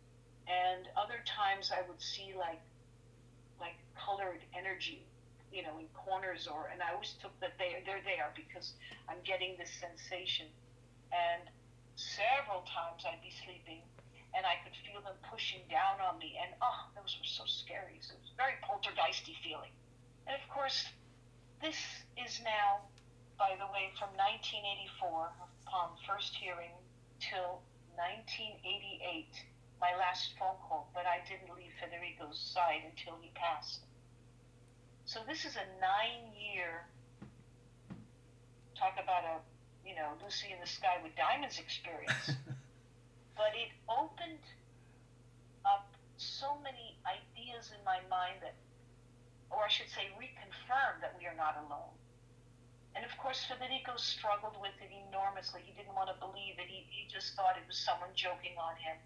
And other times I would see like, like colored energy, you know, in corners or, and I always took that they, they're there because I'm getting this sensation. And several times I'd be sleeping and I could feel them pushing down on me. And oh, those were so scary. So it was a very poltergeisty feeling. And of course, this is now, by the way, from 1984, upon first hearing, till 1988, my last phone call, but I didn't leave Federico's side until he passed. So this is a nine year, talk about a, you know, Lucy in the Sky with Diamonds experience. but it opened up so many ideas in my mind that or I should say, reconfirm that we are not alone. And of course, Federico struggled with it enormously. He didn't want to believe it. He, he just thought it was someone joking on him.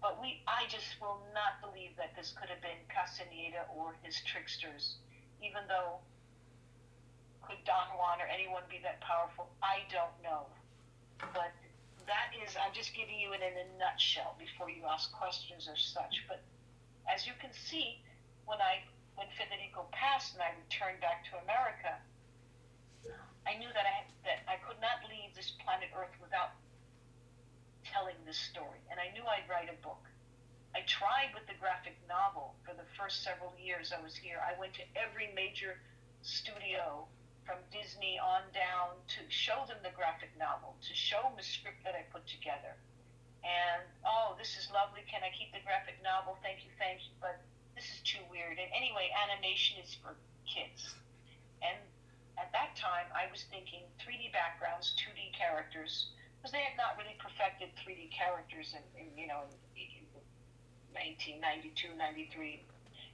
But we, I just will not believe that this could have been Castaneda or his tricksters, even though could Don Juan or anyone be that powerful? I don't know. But that is, I'm just giving you it in a nutshell before you ask questions or such. But as you can see, when I when Federico passed and I returned back to America, I knew that I that I could not leave this planet Earth without telling this story, and I knew I'd write a book. I tried with the graphic novel for the first several years I was here. I went to every major studio from Disney on down to show them the graphic novel, to show them the script that I put together. And oh, this is lovely. Can I keep the graphic novel? Thank you, thank you. But this is too weird. And anyway, animation is for kids. And at that time, I was thinking 3D backgrounds, 2D characters, because they had not really perfected 3D characters in, in you know, in, 1992, 93.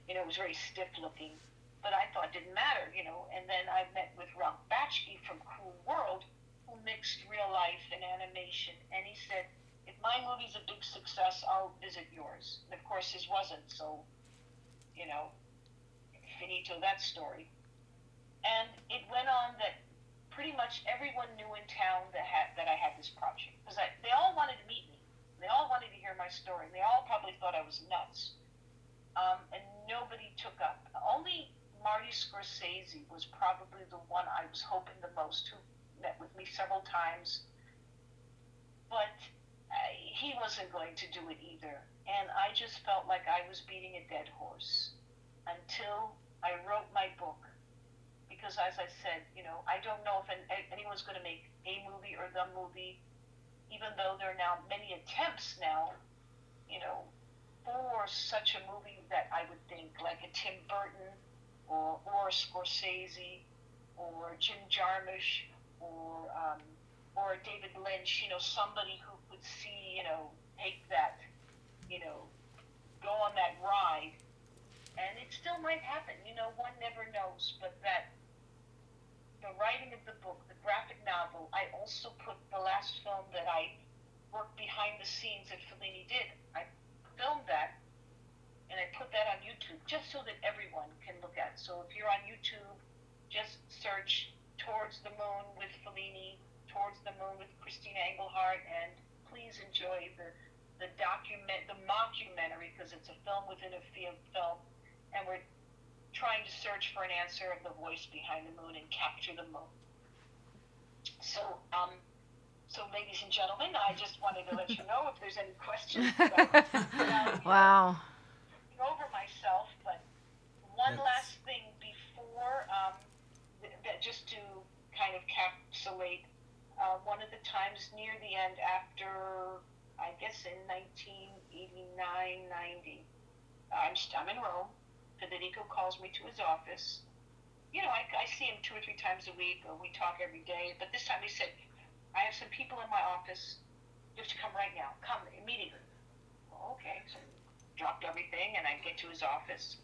You know, it was very stiff looking. But I thought didn't matter, you know. And then I met with Ralph Bakshi from Cool World, who mixed real life and animation. And he said, if my movie's a big success, I'll visit yours. And of course, his wasn't. So you know, finito that story. And it went on that pretty much everyone knew in town that had that I had this project because they all wanted to meet me. They all wanted to hear my story. They all probably thought I was nuts. Um, and nobody took up. Only Marty Scorsese was probably the one I was hoping the most, who met with me several times. But uh, he wasn't going to do it either. And I just felt like I was beating a dead horse until I wrote my book. Because as I said, you know, I don't know if anyone's going to make a movie or the movie, even though there are now many attempts now, you know, for such a movie that I would think like a Tim Burton or, or Scorsese or Jim Jarmusch or um, or David Lynch, you know, somebody who could see, you know, take that you know, go on that ride. And it still might happen, you know, one never knows. But that, the writing of the book, the graphic novel, I also put the last film that I worked behind the scenes that Fellini did. I filmed that and I put that on YouTube just so that everyone can look at. So if you're on YouTube, just search Towards the Moon with Fellini, Towards the Moon with Christina Engelhardt, and please enjoy the the document, the mockumentary, because it's a film within a film, and we're trying to search for an answer of the voice behind the moon and capture the moon. So, um, so ladies and gentlemen, I just wanted to let you know if there's any questions. About, wow. Over myself, but one That's- last thing before um, th- that, just to kind of encapsulate uh, one of the times near the end after, I guess in 1989, 90, I'm, st- I'm in Rome. Federico calls me to his office. You know, I, I see him two or three times a week, or we talk every day. But this time he said, I have some people in my office. You have to come right now. Come immediately. Well, okay. So I dropped everything, and I get to his office.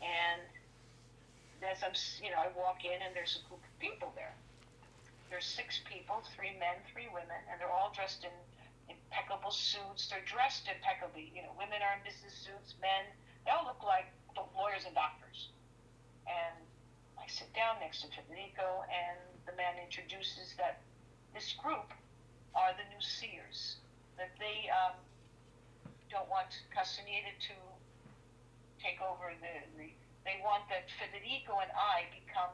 And as I'm, you know, I walk in, and there's a group of people there. There's six people, three men, three women, and they're all dressed in impeccable suits. They're dressed impeccably. You know, women are in business suits, men. They all look like lawyers and doctors. And I sit down next to Federico, and the man introduces that this group are the new seers. That they um, don't want Castaneda to take over the, the. They want that Federico and I become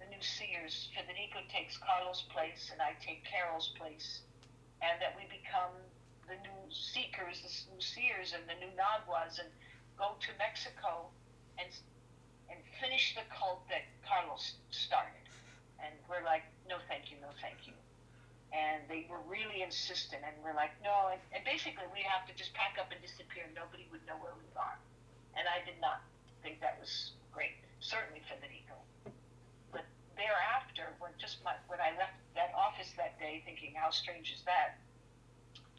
the new seers. Federico takes Carlos' place, and I take Carol's place, and that we become the new seekers, the new seers, and the new Naguals, and go to Mexico and and finish the cult that Carlos started. And we're like, no, thank you, no, thank you. And they were really insistent, and we're like, no. And, and basically, we have to just pack up and disappear. Nobody would know where we are. And I did not think that was great. Certainly Federico. But thereafter, when just my, when I left that office that day, thinking, how strange is that?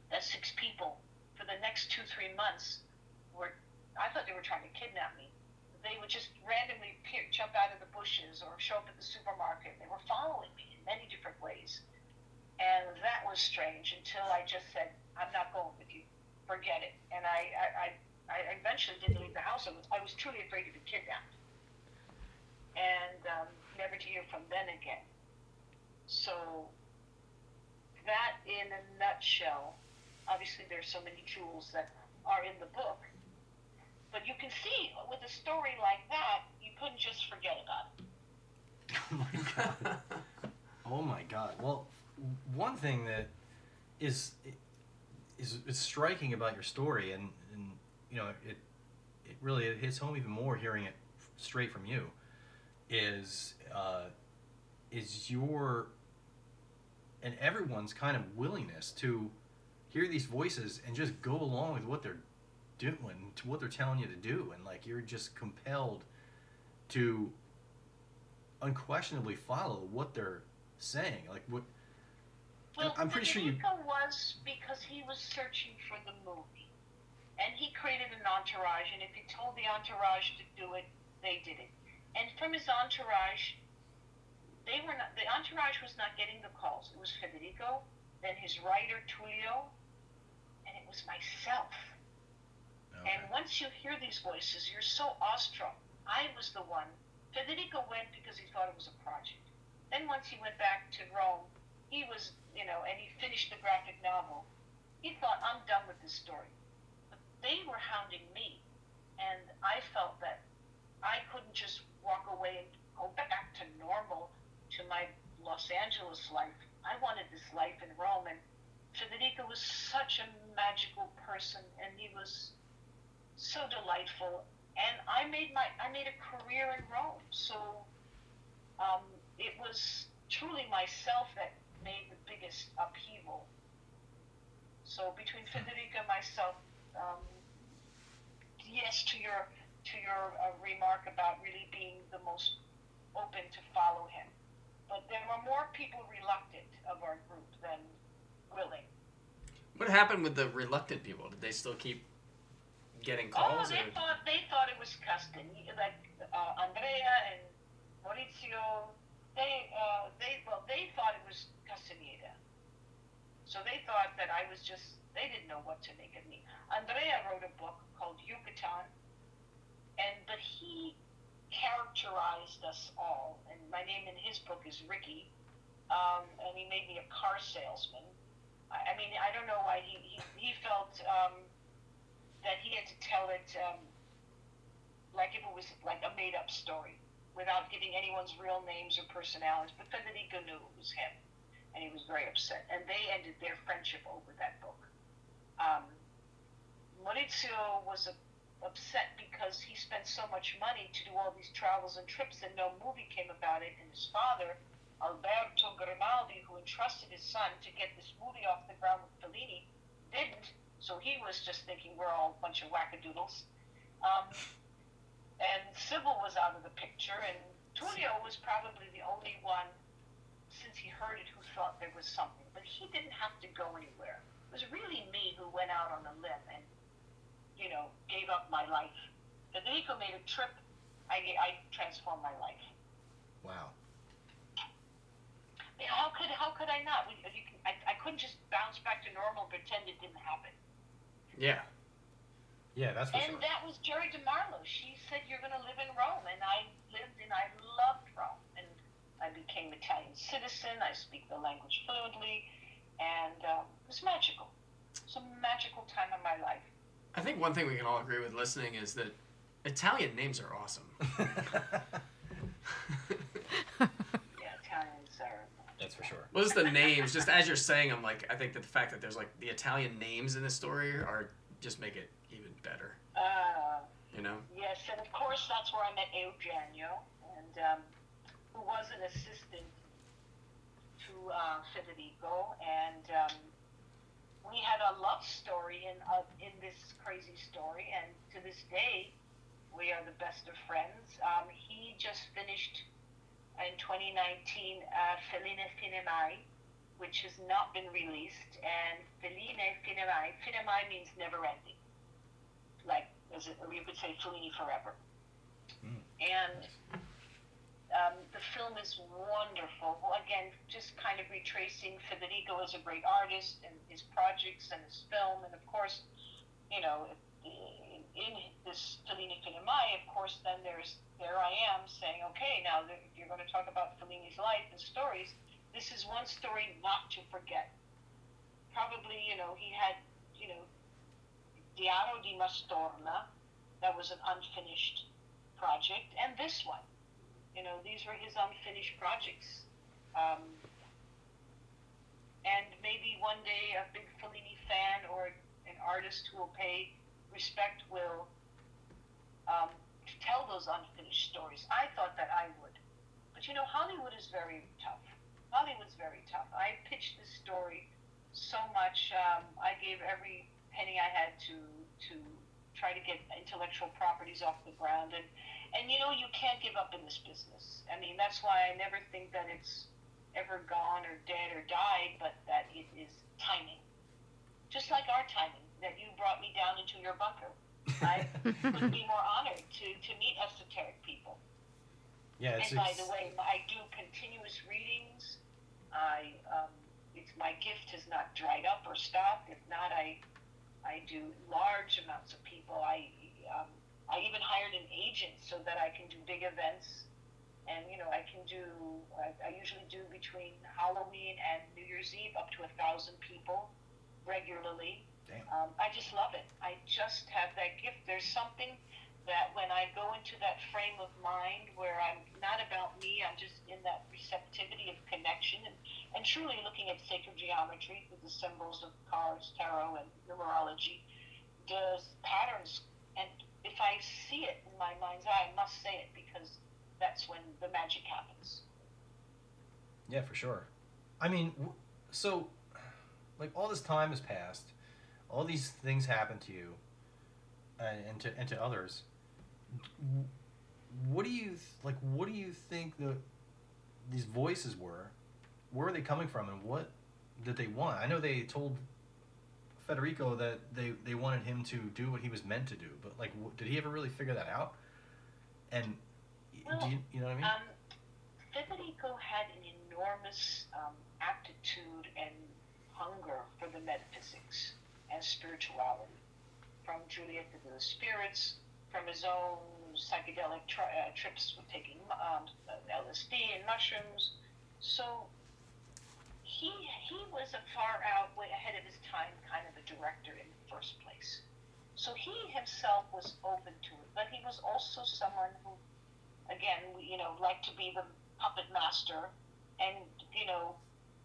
That six people for the next two, three months I thought they were trying to kidnap me they would just randomly appear, jump out of the bushes or show up at the supermarket. They were following me in many different ways. And that was strange until I just said, I'm not going with you. Forget it. And I, I, I, I eventually didn't leave the house. I was, I was truly afraid to be kidnapped. And um, never to hear from them again. So, that in a nutshell, obviously there's so many jewels that are in the book but you can see with a story like that, you couldn't just forget about it. Oh my god. oh my god. Well, one thing that is is is striking about your story, and and you know it it really it hits home even more hearing it straight from you, is uh, is your and everyone's kind of willingness to hear these voices and just go along with what they're doing to what they're telling you to do and like you're just compelled to unquestionably follow what they're saying like what Well, i'm pretty sure you was because he was searching for the movie, and he created an entourage. And if he told the entourage to do it, they did it. And from his entourage, they were not. The entourage was not getting the calls. It was Federico, then his writer Tullio, and it was myself. Okay. And once you hear these voices, you're so awestruck. I was the one. Federico went because he thought it was a project. Then once he went back to Rome, he was, you know, and he finished the graphic novel. He thought, I'm done with this story. But they were hounding me. And I felt that I couldn't just walk away and go back to normal, to my Los Angeles life. I wanted this life in Rome. And Federico was such a magical person, and he was so delightful. And I made my I made a career in Rome, so um, it was truly myself that made the biggest upheaval. So between Federica and myself, um, yes, to your to your uh, remark about really being the most open to follow him, but there were more people reluctant of our group than willing. What happened with the reluctant people? Did they still keep getting Oh, they or- thought they thought it was custom. Like uh, Andrea and Maurizio, they uh, they well they thought it was Castaneda. So they thought that I was just they didn't know what to make of me. Andrea wrote a book called Yucatan, and but he characterized us all, and my name in his book is Ricky, um, and he made me a car salesman. I, I mean, I don't know why he he, he felt. Um, that he had to tell it um, like if it was like a made up story without giving anyone's real names or personalities. But Federico knew it was him, and he was very upset. And they ended their friendship over that book. Um, Maurizio was a upset because he spent so much money to do all these travels and trips and no movie came about it. And his father, Alberto Grimaldi, who entrusted his son to get this movie off the ground with Fellini, didn't. So he was just thinking we're all a bunch of wackadoodles. Um, and Sybil was out of the picture, and Tullio was probably the only one, since he heard it, who thought there was something. But he didn't have to go anywhere. It was really me who went out on a limb and, you know, gave up my life. Federico made a trip. I, I transformed my life. Wow. I mean, how could how could I not? We, you can, I, I couldn't just bounce back to normal and pretend it didn't happen. Yeah. Yeah, that's for and sure. that was Geri DeMarlo. She said, You're going to live in Rome. And I lived and I loved Rome. And I became Italian citizen. I speak the language fluently. And um, it was magical. It was a magical time of my life. I think one thing we can all agree with listening is that Italian names are awesome. Yeah, Italians are. that's for sure. Well, just the names, just as you're saying I'm like I think that the fact that there's like the Italian names in this story are just make it even better. Uh, You know? yes, and of course, that's where I met Eugenio, and um, who was an assistant to uh, Federico. And um, we had a love story in, uh, in this crazy story, and to this day, we are the best of friends. Um, he just finished in 2019 uh, Fellini Finemai, which has not been released. And Fellini Finemai, Finemai means never ending. Like, as you could say Fellini forever. Mm. And um, the film is wonderful. Well, again, just kind of retracing Federico as a great artist and his projects and his film. And of course, you know, in this Fellini Finemai, of course, then there's there I am saying, okay, now that you're going to talk about Fellini's life and stories. This is one story not to forget. Probably, you know, he had, you know, Diaro di Mastorna, that was an unfinished project, and this one. You know, these were his unfinished projects. Um, and maybe one day a big Fellini fan or an artist who will pay respect will um, tell those unfinished stories. I thought that I would. But you know, Hollywood is very tough. Hollywood's very tough. I pitched this story so much. Um, I gave every penny I had to to try to get intellectual properties off the ground, and and you know, you can't give up in this business. I mean, that's why I never think that it's ever gone or dead or died, but that it is timing. Just like our timing, that you brought me down into your bunker. I would be more honored to, to meet esoteric people. Yeah, it's, and by it's the way, I do continuous readings. I um, it's my gift has not dried up or stopped. If not, I I do large amounts of people. I um, I even hired an agent so that I can do big events, and you know I can do. I, I usually do between Halloween and New Year's Eve up to a thousand people regularly. Um, I just love it. I just have that gift. There's something that when I go into that frame of mind where I'm not about me, I'm just in that receptivity of connection and, and truly looking at sacred geometry with the symbols of cards, tarot, and numerology, does patterns. And if I see it in my mind's eye, I must say it because that's when the magic happens. Yeah, for sure. I mean, so like all this time has passed, all these things happen to you, and, and to and to others. What do you th- like? What do you think the these voices were? Where are they coming from, and what did they want? I know they told Federico that they they wanted him to do what he was meant to do, but like, w- did he ever really figure that out? And Well, do you, you know what I mean? Um, Federico had an enormous um, aptitude and hunger for the metaphysics and spirituality. From Juliet to the Spirits, from his own psychedelic tri- uh, trips with taking um, LSD and mushrooms. So he he was a far out, way ahead of his time kind of a director in the first place. So he himself was open to it, but he was also someone who again, you know, like to be the puppet master, and you know,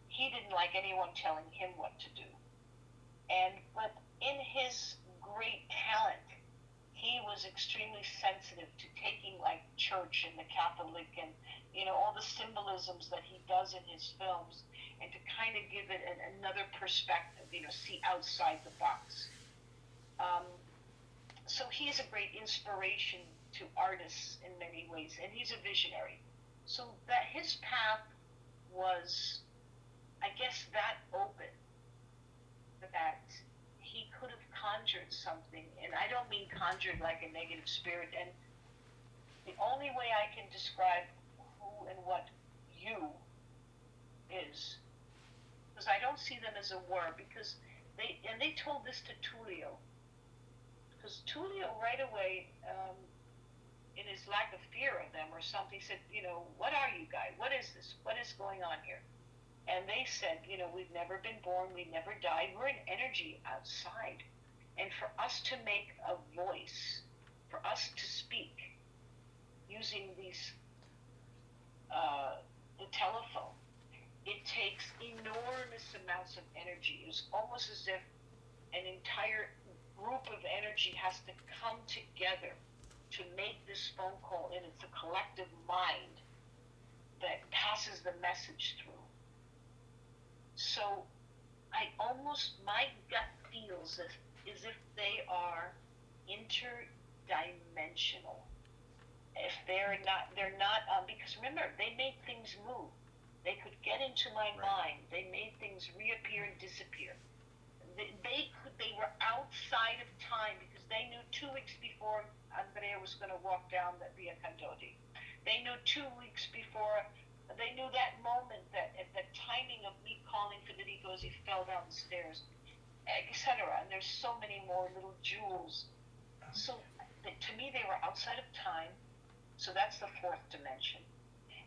he didn't like anyone telling him what to do. And but in his great talent, he was extremely sensitive to taking like church and the Catholic and you know all the symbolisms that he does in his films and to kind of give it an, another perspective, you know, see outside the box. Um, so he's a great inspiration to artists in many ways, and he's a visionary. So that his path was, I guess, that open that he could have conjured something, and I don't mean conjured like a negative spirit. And the only way I can describe who and what you is, because I don't see them as a were, because they and they told this to Tullio, because Tullio right away. Um, in his lack of fear of them or something, said, you know, what are you guys? What is this? What is going on here? And they said, you know, we've never been born, we never died, we're an energy outside. And for us to make a voice, for us to speak using these, uh, the telephone, it takes enormous amounts of energy. It's almost as if an entire group of energy has to come together to make this phone call, and it's a collective mind that passes the message through. So I almost, my gut feels as, as if they are interdimensional. If they're not, they're not, um, because remember, they made things move. They could get into my Right. mind. They made things reappear and disappear. They, they could, they were outside of time because they knew two weeks before Andrea was going to walk down the Via Condotti. They knew two weeks before they knew that moment that at the timing of me calling Federico as he fell down the stairs, etc. And there's so many more little jewels. So to me, they were outside of time. So that's the fourth dimension,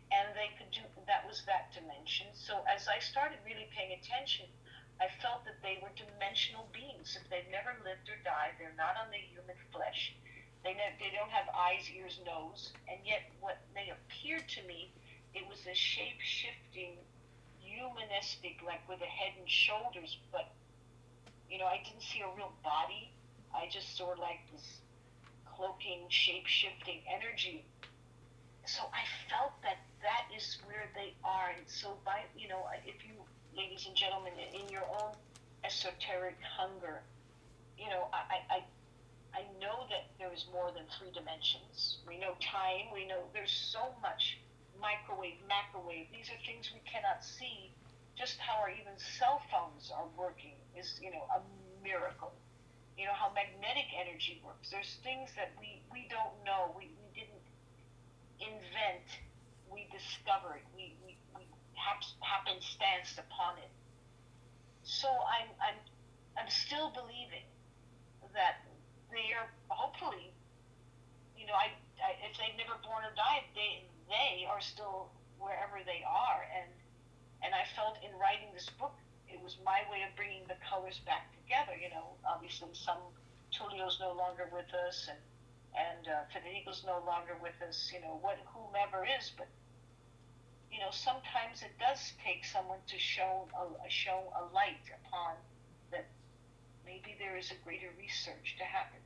and they could do that was that dimension. So as I started really paying attention, I felt that they were dimensional beings. If they've never lived or died, they're not on the human flesh. They ne- they don't have eyes, ears, nose, and yet what they appeared to me it was a shape shifting, humanistic, like with a head and shoulders, but you know, I didn't see a real body. I just saw like this cloaking, shape shifting energy. So I felt that that is where they are. And so, by you know, if you, ladies and gentlemen, in your own esoteric hunger, you know, I, I, I know that there is more than three dimensions. We know time. We know there's so much microwave, macrowave. These are things we cannot see. Just how our even cell phones are working is, you know, a miracle. You know how magnetic energy works. There's things that we, we don't know. We, we didn't invent. We discovered. We, we, we haps, happenstance upon it. So I'm, I'm, I'm still believing that they are hopefully, you know, I, I if they've never born or died, they they are still wherever they are, and and I felt in writing this book, it was my way of bringing the colors back together. You know, obviously some Tullio's no longer with us, and and uh, Federico's no longer with us. You know, what whomever is, but you know, sometimes it does take someone to show a, show a light upon that maybe there is a greater research to happen.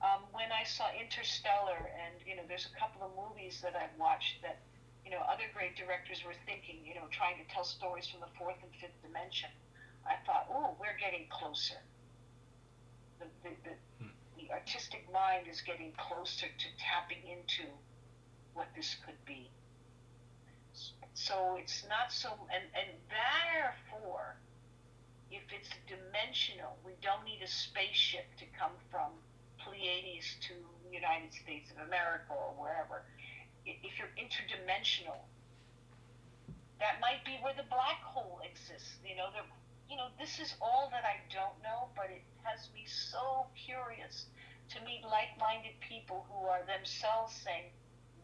Um, when I saw Interstellar, and you know, there's a couple of movies that I've watched that, you know, other great directors were thinking, you know, trying to tell stories from the fourth and fifth dimension. I thought, oh, we're getting closer. The, the, the, the artistic mind is getting closer to tapping into what this could be. So it's not so, and, and therefore, if it's dimensional, we don't need a spaceship to come from Pleiades to the United States of America or wherever. If you're interdimensional, that might be where the black hole exists. You know, there, you know, this is all that I don't know, but it has me so curious to meet like-minded people who are themselves saying,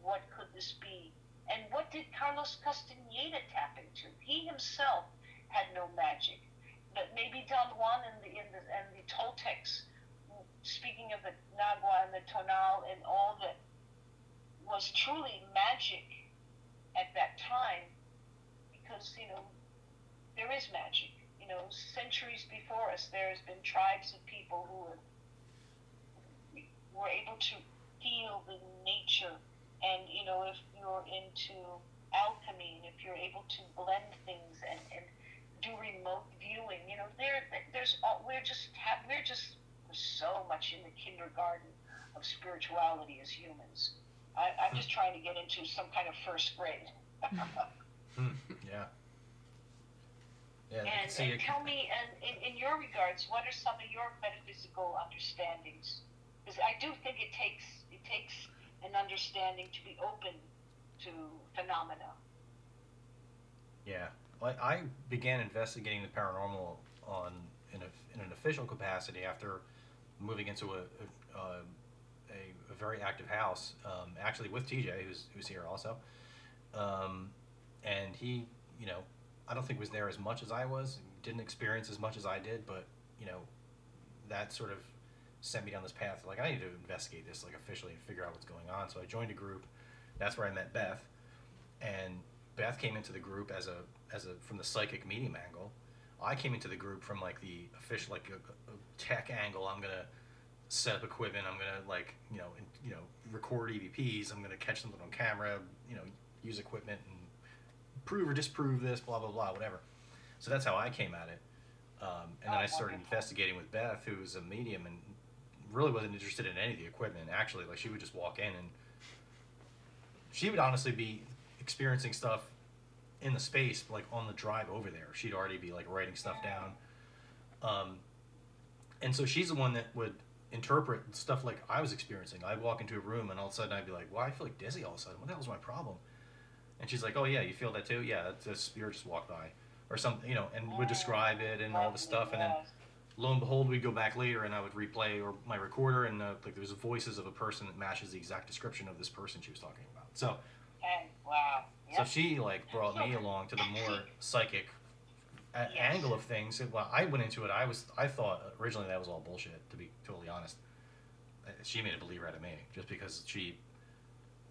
"What could this be?" And what did Carlos Castaneda tap into? He himself had no magic, but maybe Don Juan and the, and the, and the Toltecs speaking of the Nagual and the Tonal and all that was truly magic at that time because, you know, there is magic. You know, centuries before us, there has been tribes of people who have were able to feel the nature, and you know, if you're into alchemy, and if you're able to blend things and, and do remote viewing, you know, there there's all, we're just we're just so much in the kindergarten of spirituality as humans. I, I'm just trying to get into some kind of first grade. Hmm, yeah. Yeah, And, and tell me, and in, in your regards, what are some of your metaphysical understandings? Because I do think it takes it takes an understanding to be open to phenomena. Yeah, like I began investigating the paranormal on in, a, in an official capacity after moving into a a, uh, a, a very active house, um, actually with TJ, who's who's here also, um, and he, you know, I don't think was there as much as I was, didn't experience as much as I did, but you know, that sort of sent me down this path. Like I need to investigate this like officially and figure out what's going on. So I joined a group. That's where I met Beth, and Beth came into the group as a as a from the psychic medium angle. I came into the group from like the official like a, a tech angle. I'm gonna set up equipment. I'm gonna like you know in, you know record EVPs. I'm gonna catch something on camera. You know use equipment and prove or disprove this. Blah blah blah whatever. So that's how I came at it. Um, and then Oh, I started investigating with Beth, who was a medium and really wasn't interested in any of the equipment. Actually, like she would just walk in and she would honestly be experiencing stuff in the space, like on the drive over there. She'd already be like writing stuff down. Um, and so she's the one that would interpret stuff like I was experiencing. I'd walk into a room and all of a sudden I'd be like, "Well, I feel like dizzy all of a sudden. What the hell's my problem?" And she's like, "Oh yeah, you feel that too? Yeah, the spirit just walked by, or something, you know." And would describe it and all this stuff, and then lo and behold, we'd go back later and I would replay or my recorder and uh, like there was voices of a person that matches the exact description of this person she was talking about. So And wow. so she like brought me along to the more psychic Yes. angle of things. When I went into it, I was I thought originally that was all bullshit. To be totally honest, Uh, she made a believer out of me just because she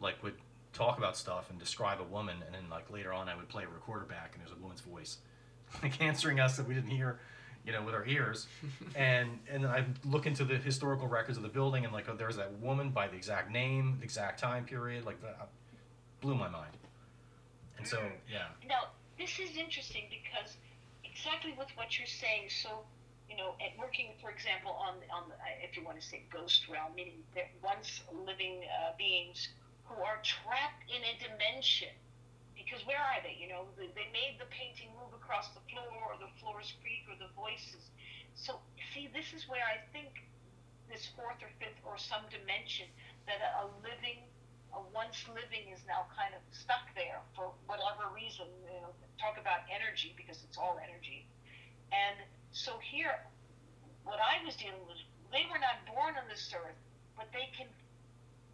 like would talk about stuff and describe a woman, and then like later on I would play a recorder back and there's a woman's voice like answering us that we didn't hear. You know, with our ears, and and then I look into the historical records of the building, and like, oh, there's that woman by the exact name, the exact time period, like that blew my mind. And so, Mm. yeah, Now, this is interesting because exactly with what you're saying. So, you know, at working, for example, on on the, uh, if you want to say ghost realm, meaning that once living uh, beings who are trapped in a dimension. Because where are they? You know, they, made the painting move across the floor, or the floors creak, or the voices. So, see, this is where I think this fourth or fifth or some dimension that a, living once living is now kind of stuck there for whatever reason. You know, talk about energy because it's all energy. And so here, what I was dealing with, they were not born on this earth, but they can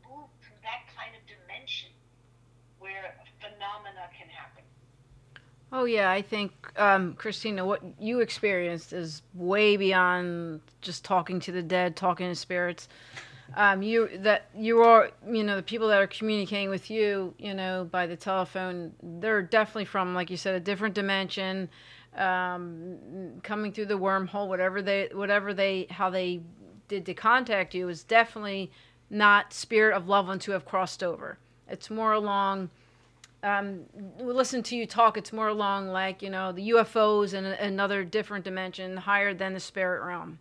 move through that kind of dimension where phenomena can happen. Oh yeah, I think um, Christina, what you experienced is way beyond just talking to the dead, talking to spirits. Um, you that you are, you know, the people that are communicating with you, you know, by the telephone, they're definitely from, like you said, a different dimension, um, coming through the wormhole, whatever they, whatever they, how they did to contact you is definitely not spirit of loved ones who have crossed over. It's more along um, listen to you talk, it's more along like you know the UFOs and another different dimension higher than the spirit realm.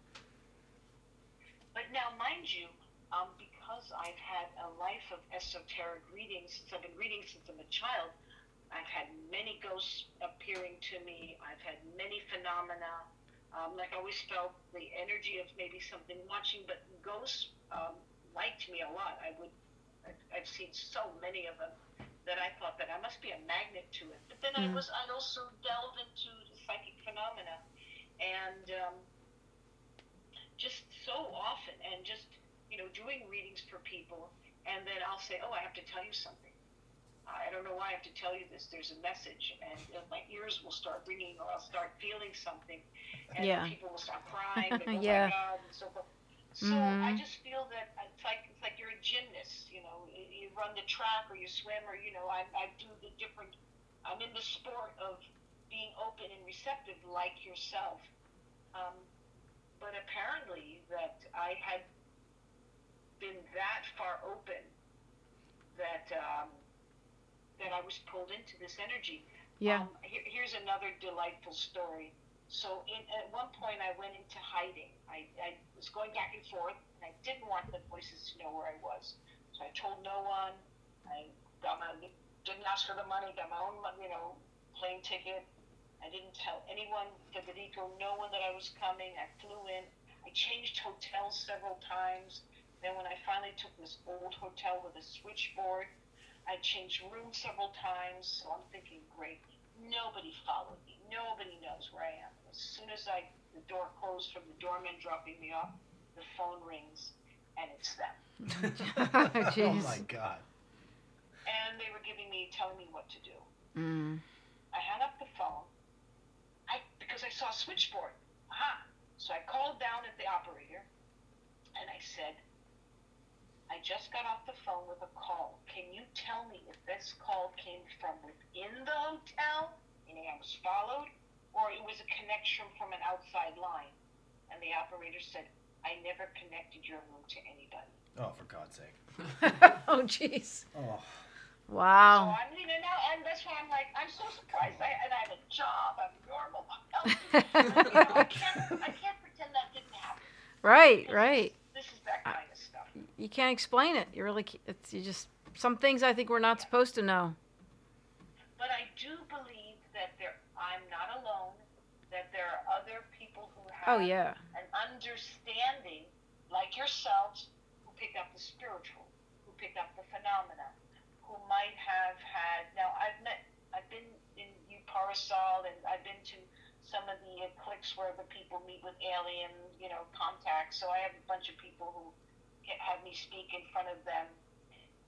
But now, mind you, um, because I've had a life of esoteric readings since I've been reading since I'm a child, I've had many ghosts appearing to me. I've had many phenomena. Um, like I always felt the energy of maybe something watching, but ghosts um, liked me a lot. I would, I've, I've seen so many of them that I thought that I must be a magnet to it. But then I Mhm. was, I'd also delve into the psychic phenomena, and um, just so often and just you know doing readings for people and then i'll say oh i have to tell you something. I don't know why i have to tell you this. There's a message. And my ears will start ringing or i'll start feeling something. And Yeah. people will start crying and, oh Yeah. my god and so forth. So Mhm. i just feel that it's like it's like you're a gymnast you know. You run the track or you swim or you know i, I do the different i'm in the sport of being open and receptive like yourself. Um, but apparently that I had been that far open that um, that I was pulled into this energy. Yeah. Um, here, here's another delightful story. So, in, at one point, I went into hiding. I, I was going back and forth, and I didn't want the voices to know where I was. So I told no one. I got my didn't ask for the money. Got my own, you know, plane ticket. I didn't tell anyone, Federico, no one that I was coming. I flew in. I changed hotels several times. Then when I finally took this old hotel with a switchboard, I changed rooms several times. So I'm thinking, great, nobody followed me. Nobody knows where I am. As soon as I the door closed from the doorman dropping me off, the phone rings, and it's them. oh my god. And they were giving me, telling me what to do. Mm. I hung up the phone. I because I saw a switchboard. Aha. So I called down at the operator and I said, I just got off the phone with a call. Can you tell me if this call came from within the hotel, meaning I was followed, or it was a connection from an outside line? And the operator said, I never connected your room to anybody. Oh, for God's sake. oh, jeez. Oh. So Wow. I'm, you know, now, and that's why I'm like, I'm so surprised. I, and I have a job. I'm normal. I'm healthy. you know, I can't, I can't pretend that didn't happen. right, right. This is that kind of stuff. You can't explain it. You really, it's you just some things I think we're not supposed to know. But I do believe that there, I'm not alone. That there are other people who have Oh yeah. an understanding, like yourselves, who pick up the spiritual, who pick up the phenomena, who might have had. Now, I've met, I've been in Uparasal, and I've been to some of the cliques where the people meet with alien, you know, contacts. So I have a bunch of people who have me speak in front of them,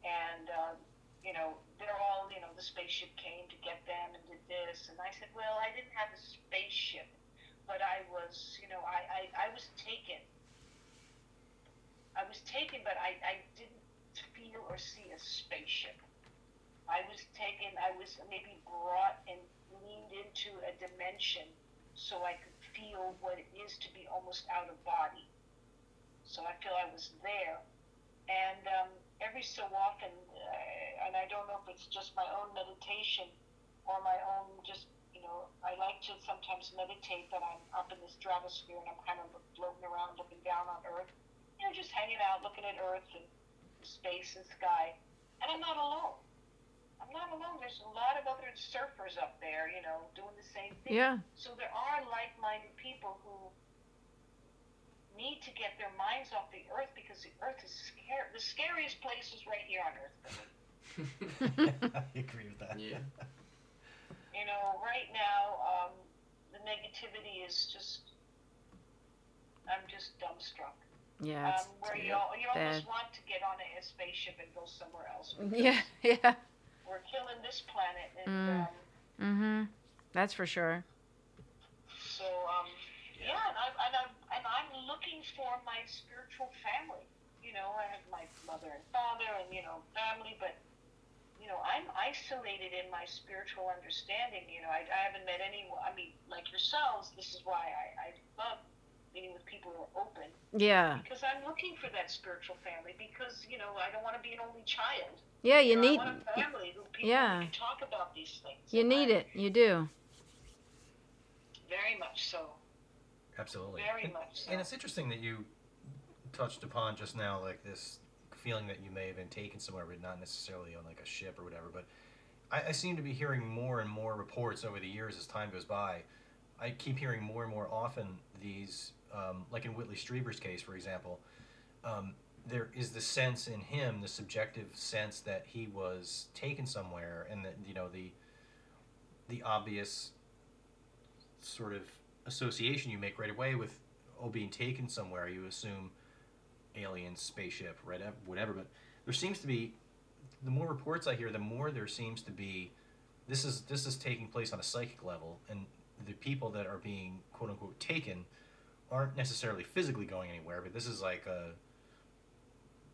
and. Um, you know, they're all, you know, the spaceship came to get them and did this. And I said, well, I didn't have a spaceship, but I was, you know, I, I, I was taken. I was taken, but I, I didn't feel or see a spaceship. I was taken, I was maybe brought and leaned into a dimension so I could feel what it is to be almost out of body. So I feel I was there. And um, every so often, uh, and I don't know if it's just my own meditation or my own just, you know, I like to sometimes meditate that I'm up in this stratosphere and I'm kind of floating around looking down on Earth, you know, just hanging out looking at Earth and space and sky. And I'm not alone. I'm not alone. There's a lot of other surfers up there, you know, doing the same thing. Yeah. So there are like-minded people who need to get their minds off the earth because the earth is scary. The scariest place is right here on earth. I agree with that. Yeah. You know, right now, um, the negativity is just. I'm just dumbstruck. Yeah. It's, um, where you, yeah. al- you almost bad. want to get on a, a spaceship and go somewhere else. yeah. Yeah. We're killing this planet, and Mm. um, Mhm. That's for sure. So um, yeah, and I'm and I'm and I'm looking for my spiritual family. You know, I have my mother and father, and you know, family, but you know, I'm isolated in my spiritual understanding. You know, I, I haven't met anyone. I mean, like yourselves, this is why I, I love meeting with people who are open Yeah. because I'm looking for that spiritual family. Because you know, I don't want to be an only child. Yeah. You know, need. I want a family who people yeah. who can talk about these things. You need I- it. You do. very much so. Absolutely. Very and, much so. and it's interesting that you touched upon just now, like this feeling that you may have been taken somewhere, but not necessarily on like a ship or whatever. But I, I seem to be hearing more and more reports over the years as time goes by. I keep hearing more and more often these, um, like in Whitley Strieber's case, for example, um, there is the sense in him, the subjective sense that he was taken somewhere, and that you know the the obvious sort of association you make right away with oh being taken somewhere you assume alien spaceship right whatever but there seems to be the more reports i hear the more there seems to be this is this is taking place on a psychic level and the people that are being quote unquote taken aren't necessarily physically going anywhere but this is like a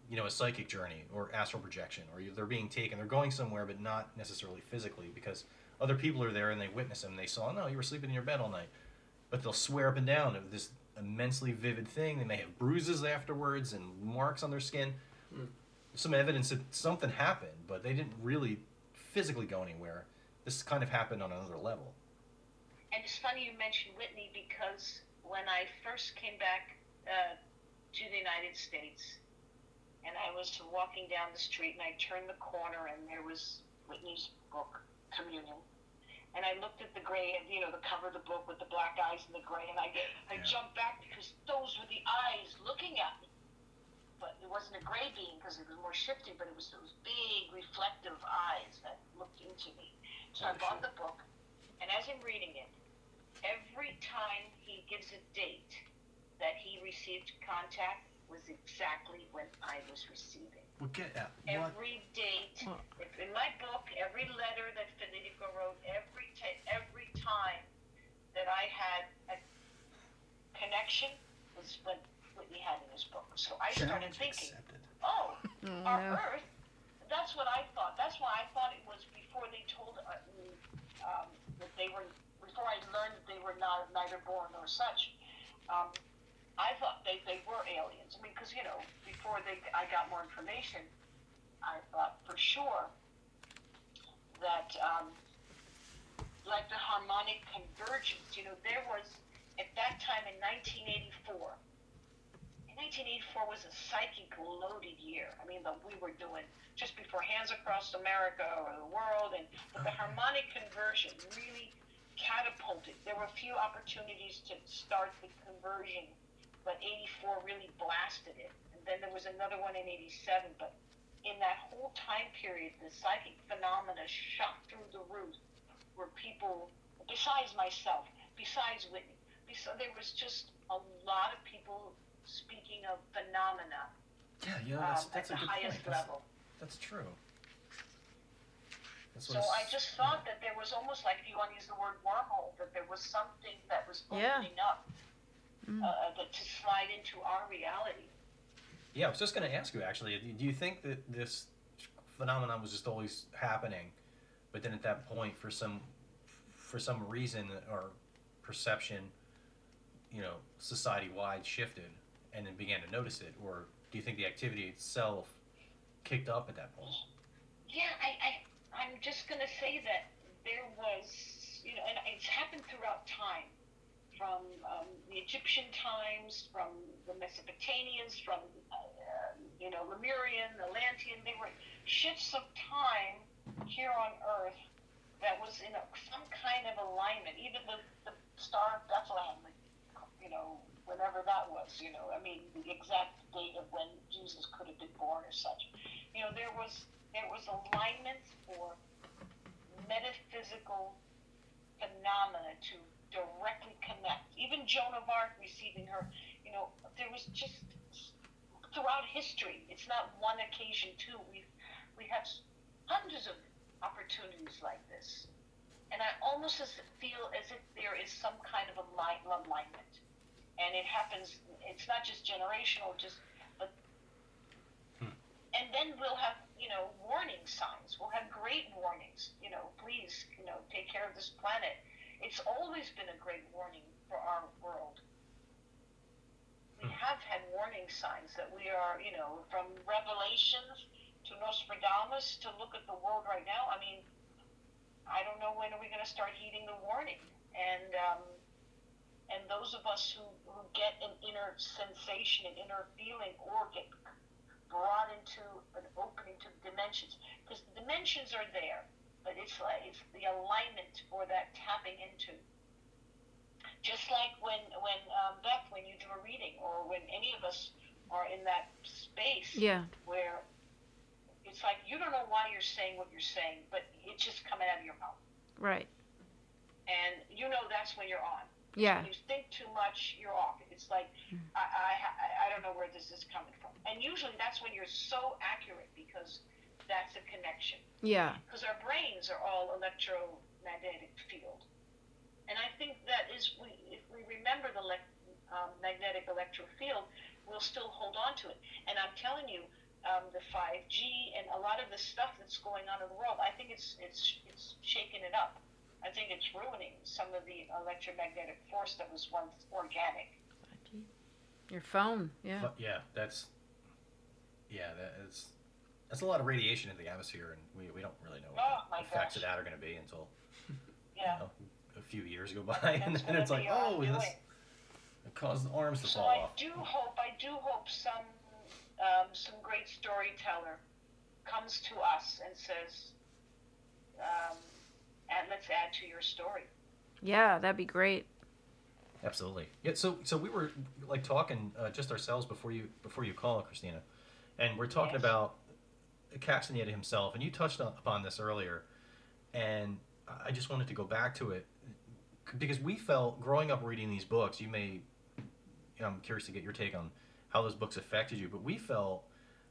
you know a psychic journey or astral projection or they're being taken they're going somewhere but not necessarily physically because other people are there and they witness them. They saw, no, you were sleeping in your bed all night. But they'll swear up and down of this immensely vivid thing. They may have bruises afterwards and marks on their skin. some evidence that something happened, but they didn't really physically go anywhere. This kind of happened on another level. And it's funny you mentioned Whitney because when I first came back uh, to the United States, and I was walking down the street, and I turned the corner, and there was Whitney's book, Communion. And I looked at the gray, and you know, the cover of the book with the black eyes and the gray, and I, I Yeah. jumped back because those were the eyes looking at me. But it wasn't a gray being because it was more shifty, but it was those big reflective eyes that looked into me. So I bought the book, and as I'm reading it, every time he gives a date that he received contact was exactly when I was receiving. Well, get out. What? Every date, Well- if in my book, every letter that Federico wrote, every ta- every time that I had a connection was when Whitney had in his book. So I started Challenge thinking, accepted. oh, Oh, our no. Earth. That's what I thought. That's why I thought it was before they told uh, me um, that they were. Before I learned that they were not neither born nor such. Um, I thought they, they were aliens. I mean, because you know, before they I got more information, I thought for sure that um, like the harmonic convergence. You know, there was at that time in 1984. In 1984 was a psychic loaded year. I mean, that we were doing just before Hands Across America or the world, and but the harmonic convergence really catapulted. There were few opportunities to start the conversion, but 84 really blasted it. And then there was another one in 87. But in that whole time period, the psychic phenomena shot through the roof, where people, besides myself, besides Whitney, besides, there was just a lot of people speaking of phenomena Yeah, yeah, know, um, that's, at that's the a good highest point. Level. that's true. That's So I just thought that there was almost like, if you want to use the word wormhole, that there was something that was Yeah. opening up Mm. uh, that to slide into our reality. Yeah, I was just going to ask you actually. Do you think that this phenomenon was just always happening, but then at that point, for some for some reason or perception, you know, society wide shifted, and then began to notice it, or do you think the activity itself kicked up at that point? Yeah, I, I, I'm just going to say that there was, you know, and it's happened throughout time, from um, the Egyptian times, from the Mesopotamians, from, uh, you know, Lemurian, Atlantean. They were shifts of time here on Earth that was in a, some kind of alignment. Even the, the Star of Bethlehem, you know, whenever that was, you know, I mean, the exact date of when Jesus could have been born or such. You know, there was there was alignment for metaphysical phenomena to directly connect. Even Joan of Arc receiving her, you know, there was just throughout history. It's not one occasion too. We we have hundreds of opportunities like this, and I almost as feel as if there is some kind of align, alignment, and it happens. It's not just generational, just but. Hmm. And then we'll have, you know, warning signs. We'll have great warnings. You know, please, you know, take care of this planet. It's always been a great warning for our world. We Hmm. have had warning signs that we are, you know, from Revelations to Nostradamus to look at the world right now. I mean, I don't know when are we going to start heeding the warning. And um, and those of us who, who get an inner sensation, an inner feeling, or get brought into an opening to the dimensions, because the dimensions are there, but it's like it's the alignment or that tapping into. Just like when when um, Beth, when you do a reading, or when any of us are in that space Yeah. where it's like you don't know why you're saying what you're saying, but it's just coming out of your mouth, Right. and you know that's when you're on. Yeah. When you think too much, you're off. It's like I, I I- I don't know where this is coming from, and usually that's when you're so accurate because that's a connection. Yeah. Because our brains are all electromagnetic field, and I think that is we if we remember the le- um, magnetic electro field, we'll still hold on to it. And I'm telling you, um, the 5G and a lot of the stuff that's going on in the world, I think it's it's it's shaking it up. I think it's ruining some of the electromagnetic force that was once organic. Your phone. Yeah. Yeah, that's Yeah, that is. That's a lot of radiation in the atmosphere, and we, we don't really know what Oh, the my effects of that are going to be until Yeah. you know, a few years go by, and then it's like, we oh, this it caused the arms to So fall I off. do hope, I do hope some, um, some great storyteller comes to us and says, um, and let's add to your story. Yeah, that'd be great. Absolutely. Yeah. So so we were like talking uh, just ourselves before you before you call Christina, and we're talking Yes. about Castaneda himself, and you touched upon this earlier, and I just wanted to go back to it because we felt growing up reading these books. You may, I'm curious to get your take on how those books affected you, but we felt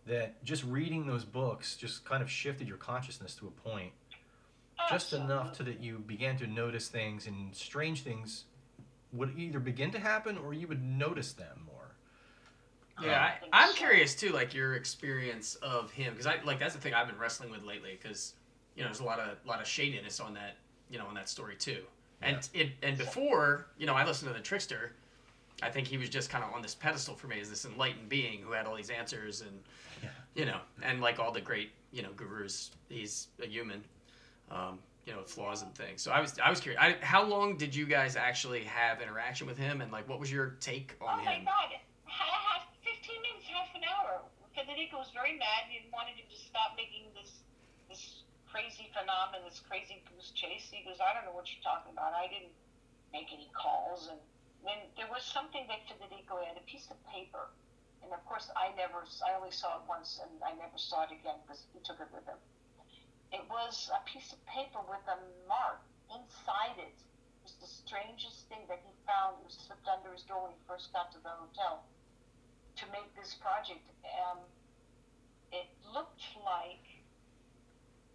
that just reading those books just kind of shifted your consciousness to a point just enough to that you began to notice things and strange things would either begin to happen or you would notice them more. Yeah, think I, I'm curious too, like your experience of him, because I like that's the thing I've been wrestling with lately, because you know there's a lot of lot of shadiness on that, you know, on that story too. And it and before, you know, I listened to the Trickster. I think he was just kind of on this pedestal for me as this enlightened being who had all these answers, and Yeah. you know, and like all the great you know gurus, he's a human, um, you know, flaws and things. So I was I was curious. I, how long did you guys actually have interaction with him, and like what was your take Oh on my him? God! Ha- half, 15 minutes, half an hour. Federico was very mad. He wanted him to stop making this this crazy phenomenon, this crazy goose chase. He goes, I don't know what you're talking about. I didn't make any calls. And then there was something that Federico had, a piece of paper. And of course, I never, I only saw it once and I never saw it again because he took it with him. It was a piece of paper with a mark inside it. It was the strangest thing that he found. It was slipped under his door when he first got to the hotel to make this project. Um, it looked like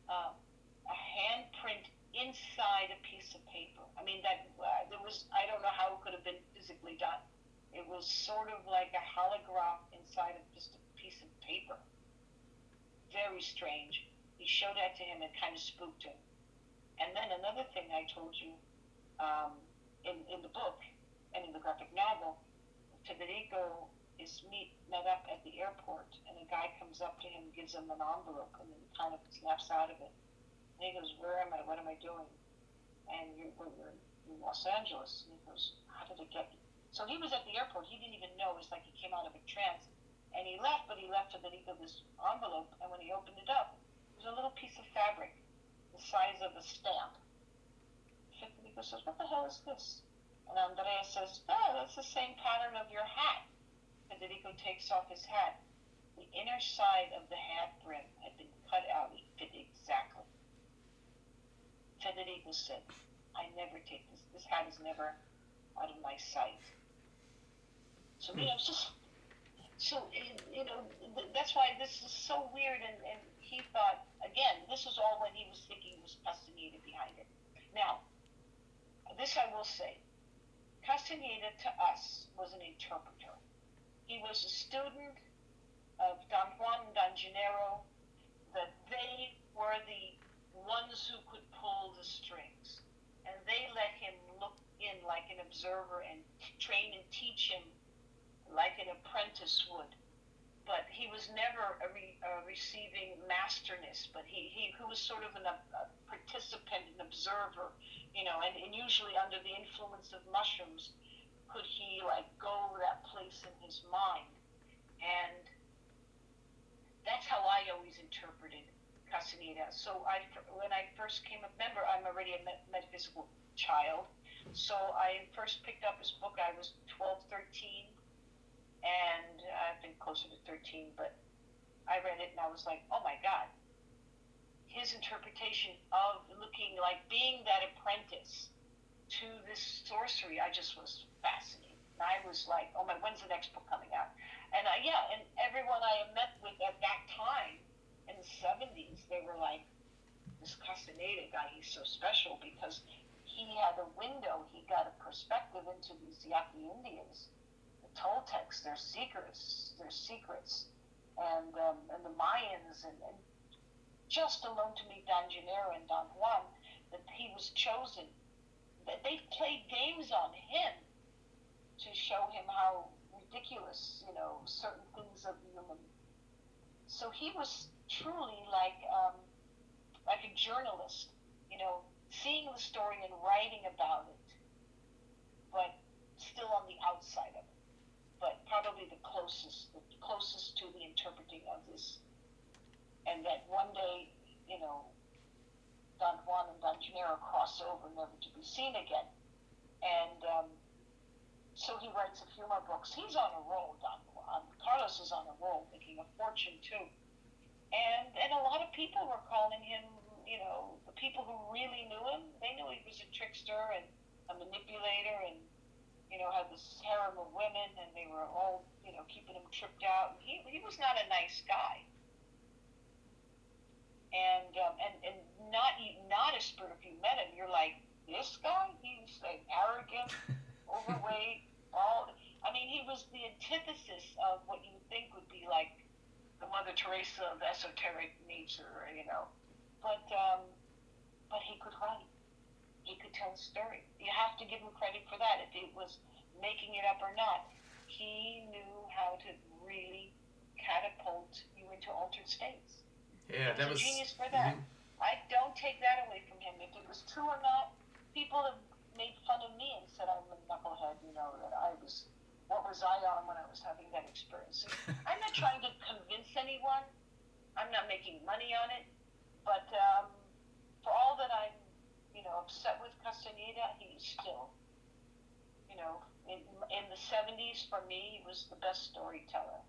uh, a handprint inside a piece of paper. I mean, that uh, there was, I don't know how it could have been physically done. It was sort of like a holograph inside of just a piece of paper. Very strange. He showed that to him and kind of spooked him. And then another thing I told you um, in, in the book and in the graphic novel, Federico is meet met up at the airport, and a guy comes up to him, and gives him an envelope, and then he kind of snaps out of it. And he goes, "Where am I? What am I doing?" And you're, you're in Los Angeles. And he goes, "How did it get?" you?" So he was at the airport. He didn't even know. It's like he came out of a trance, and he left. But he left Federico this envelope, and when he opened it up, it was a little piece of fabric, the size of a stamp. Federico says, "What the hell is this?" And Andrea says, "Oh, that's the same pattern of your hat." Federico takes off his hat. The inner side of the hat brim had been cut out. He fit exactly. Federico said, I never take this. This hat is never out of my sight. So, you know, just, so, you know, that's why this is so weird. And, and he thought, again, this was all when he was thinking was Castaneda behind it. Now, this I will say Castaneda to us was an interpreter. He was a student of Don Juan and Don Genaro, that they were the ones who could pull the strings. And they let him look in like an observer and train and teach him like an apprentice would. But he was never a re, uh, receiving masterness, but he, he, he was sort of an, a, a participant, an observer, you know, and, and usually under the influence of mushrooms could he like go that place in his mind. And that's how I always interpreted Castaneda. So I, when I first came a member, I'm already a metaphysical child. So I first picked up his book. I was 12, 13, and I've been closer to 13, but I read it and I was like, oh my God. His interpretation of looking like being that apprentice to this sorcery, I just was fascinated. And I was like, oh my, when's the next book coming out? And I, yeah, and everyone I met with at that time in the 70s, they were like, this Castaneda guy, he's so special because he had a window, he got a perspective into these Yaqui Indians, the Toltecs, their secrets, their secrets, and um, and the Mayans, and, and just alone to meet Don Genaro and Don Juan, that he was chosen. That they played games on him to show him how ridiculous, you know, certain things of human so he was truly like um, like a journalist, you know, seeing the story and writing about it, but still on the outside of it. But probably the closest, the closest to the interpreting of this, and that one day, you know, Don Juan and Don Genaro cross over, never to be seen again. And um, so he writes a few more books. He's on a roll, Don Juan. Carlos is on a roll, making a fortune too. And and a lot of people were calling him, you know, the people who really knew him, they knew he was a trickster and a manipulator and you know, had this harem of women and they were all, you know, keeping him tripped out. He he was not a nice guy and um, and and not not a spirit. If you met him, you're like this guy. He's like arrogant, overweight. All I mean, he was the antithesis of what you think would be like the Mother Teresa of esoteric nature, you know. But um, but he could write. He could tell a story. You have to give him credit for that. If it was making it up or not, he knew how to really catapult you into altered states. Yeah, that was a genius for that. mhm. I don't take that away from him. If it was true or not, people have made fun of me and said I'm a knucklehead. You know that I was. What was I on when I was having that experience? I'm not trying to convince anyone. I'm not making money on it. But um, for all that I'm, you know, upset with Castaneda, he's still, you know, in, in the 70s, for me, he was the best storyteller.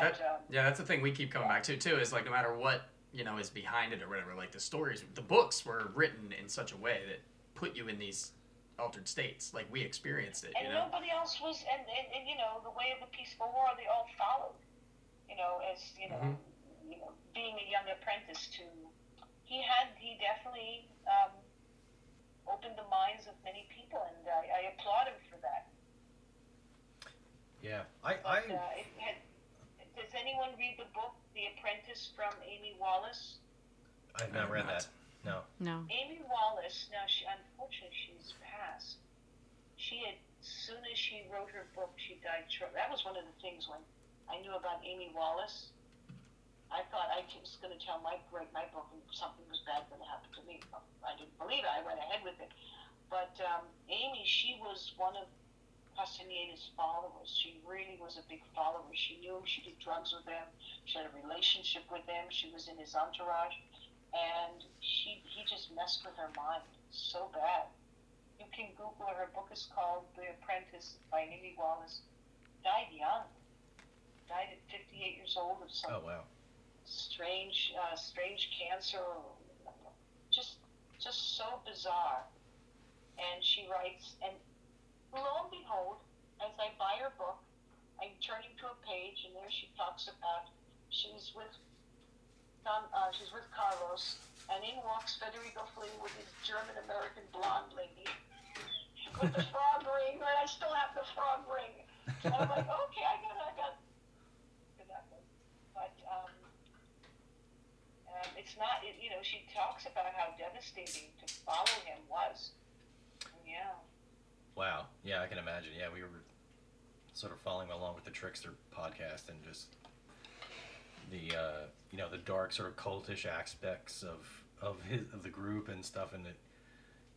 That, um, Yeah, that's the thing we keep coming back to too. Is like no matter what you know is behind it or whatever, like the stories, the books were written in such a way that put you in these altered states. Like we experienced it, and you know. nobody else was, and, and, and you know, the way of the peaceful war, they all followed. You know, as you know, Mhm. you know, being a young apprentice to, he had, he definitely um, opened the minds of many people, and I, I applaud him for that. Yeah, I, But I uh, it had, does anyone read the book The Apprentice from Amy Wallace? I've not read not. that. No. No. Amy Wallace, now she unfortunately she's passed. She had as soon as she wrote her book, she died short. That was one of the things when I knew about Amy Wallace. I thought I was going to tell my write my book and something was bad going to happen to me. I didn't believe it. I went ahead with it. But um, Amy, she was one of Castaneda's followers. She really was a big follower. She knew him. She did drugs with him. She had a relationship with him. She was in his entourage and she he just messed with her mind so bad. You can Google her. Her book is called The Apprentice by Amy Wallace. Died young. Died at 58 years old of some Oh wow. strange, uh, strange cancer. Just, just so bizarre. And she writes, and lo and behold, as I buy her book, I'm turning to a page, and there she talks about she's with uh, she's with Carlos, and in walks Federico Fellini with his German American blonde lady with the frog ring, and I still have the frog ring. And I'm like, okay, I got, I got. But um, it's not, it, you know, she talks about how devastating to follow him was. Yeah. Wow. Yeah, I can imagine. Yeah, we were sort of following along with the Trickster podcast and just the uh, you know the dark sort of cultish aspects of of his of the group and stuff. And it,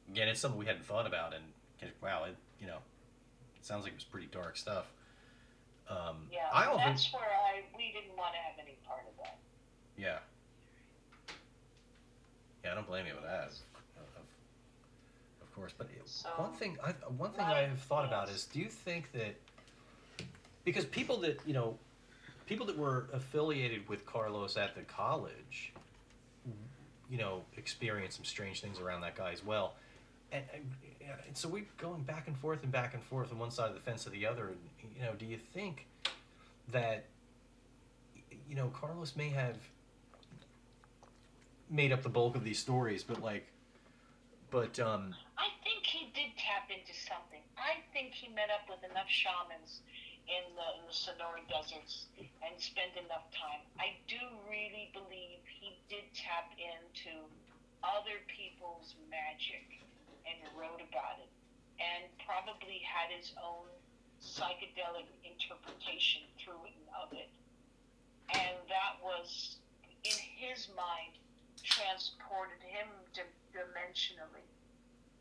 again, it's something we hadn't thought about. And wow, it you know it sounds like it was pretty dark stuff. Um, Yeah. I often that's where I, we didn't want to have any part of that. yeah yeah I don't blame you with that. Course, but it- So, one thing I one thing I have thought about is do you think that because people that you know people that were affiliated with Carlos at the college you know experienced some strange things around that guy as well. And, and, and so we're going back and forth and back and forth on one side of the fence to the other. And, you know do you think that you know Carlos may have made up the bulk of these stories but like but um I think he did tap into something. I think he met up with enough shamans in the, in the Sonora deserts and spent enough time. I do really believe he did tap into other people's magic and wrote about it and probably had his own psychedelic interpretation through and of it. and that was in his mind transported him di- dimensionally,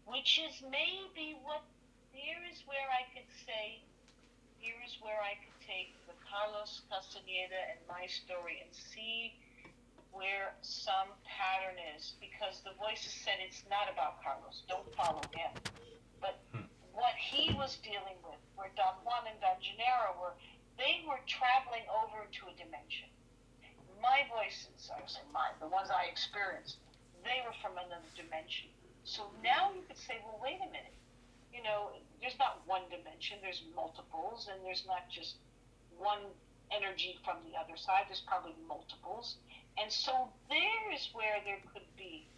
which is maybe what. Here is where I could say. Here is where I could take the Carlos Castaneda and my story and see where some pattern is because the voices said it's not about Carlos. Don't follow him. But Hmm. what he was dealing with, where Don Juan and Don Genaro were, they were traveling over to a dimension. My voices, I say mine, the ones I experienced, they were from another dimension. So now you could say, well, wait a minute. You know, there's not one dimension, there's multiples, and there's not just one energy from the other side, there's probably multiples. And so there is where there could be.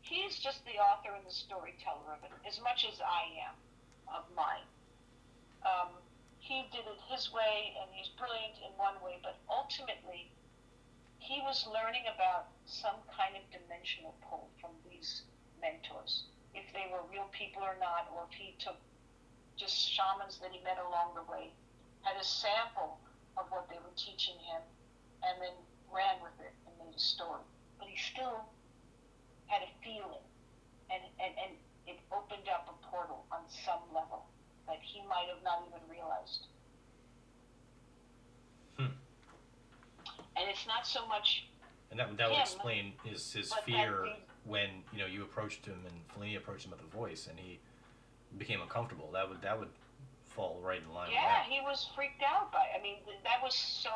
He's just the author and the storyteller of it, as much as I am of mine. Um, he did it his way, and he's brilliant in one way, but ultimately, he was learning about some kind of dimensional pull from these mentors. If they were real people or not, or if he took just shamans that he met along the way, had a sample of what they were teaching him, and then ran with it and made a story. But he still had a feeling, and, and, and it opened up a portal on some level that he might have not even realized. Hmm. And it's not so much And that, that would Him, explain his, his but fear that when you know you approached him and Fellini approached him with a voice and he became uncomfortable. That would that would fall right in line with that. Yeah, he was freaked out by. I mean, that was so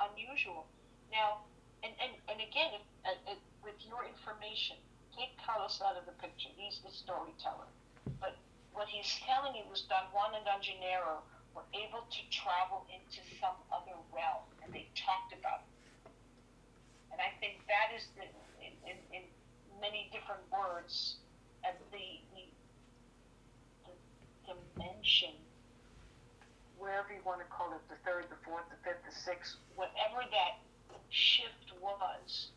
unusual. Now, and and, and again, if, uh, uh, with your information, take Carlos out of the picture. He's the storyteller. But what he's telling you was Don Juan and Don Genaro were able to travel into some other realm, and they talked about it. And I think that is the, in, in, in many different words, of the, the, the dimension wherever you want to call it, the third, the fourth, the fifth, the sixth, whatever that shift was,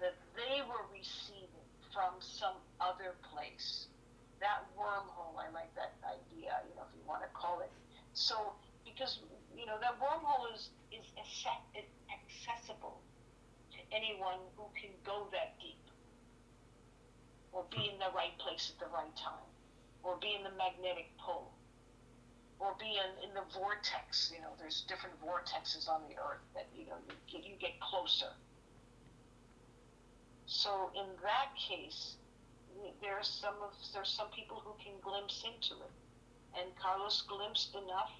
that they were receiving from some other place. That wormhole, I like that idea, you know, if you want to call it. So, because, you know, that wormhole is, is accessible anyone who can go that deep, or be in the right place at the right time, or be in the magnetic pull or be in, in the vortex. You know, there's different vortexes on the earth that you know you get, you get closer. So in that case, there's some of there's some people who can glimpse into it, and Carlos glimpsed enough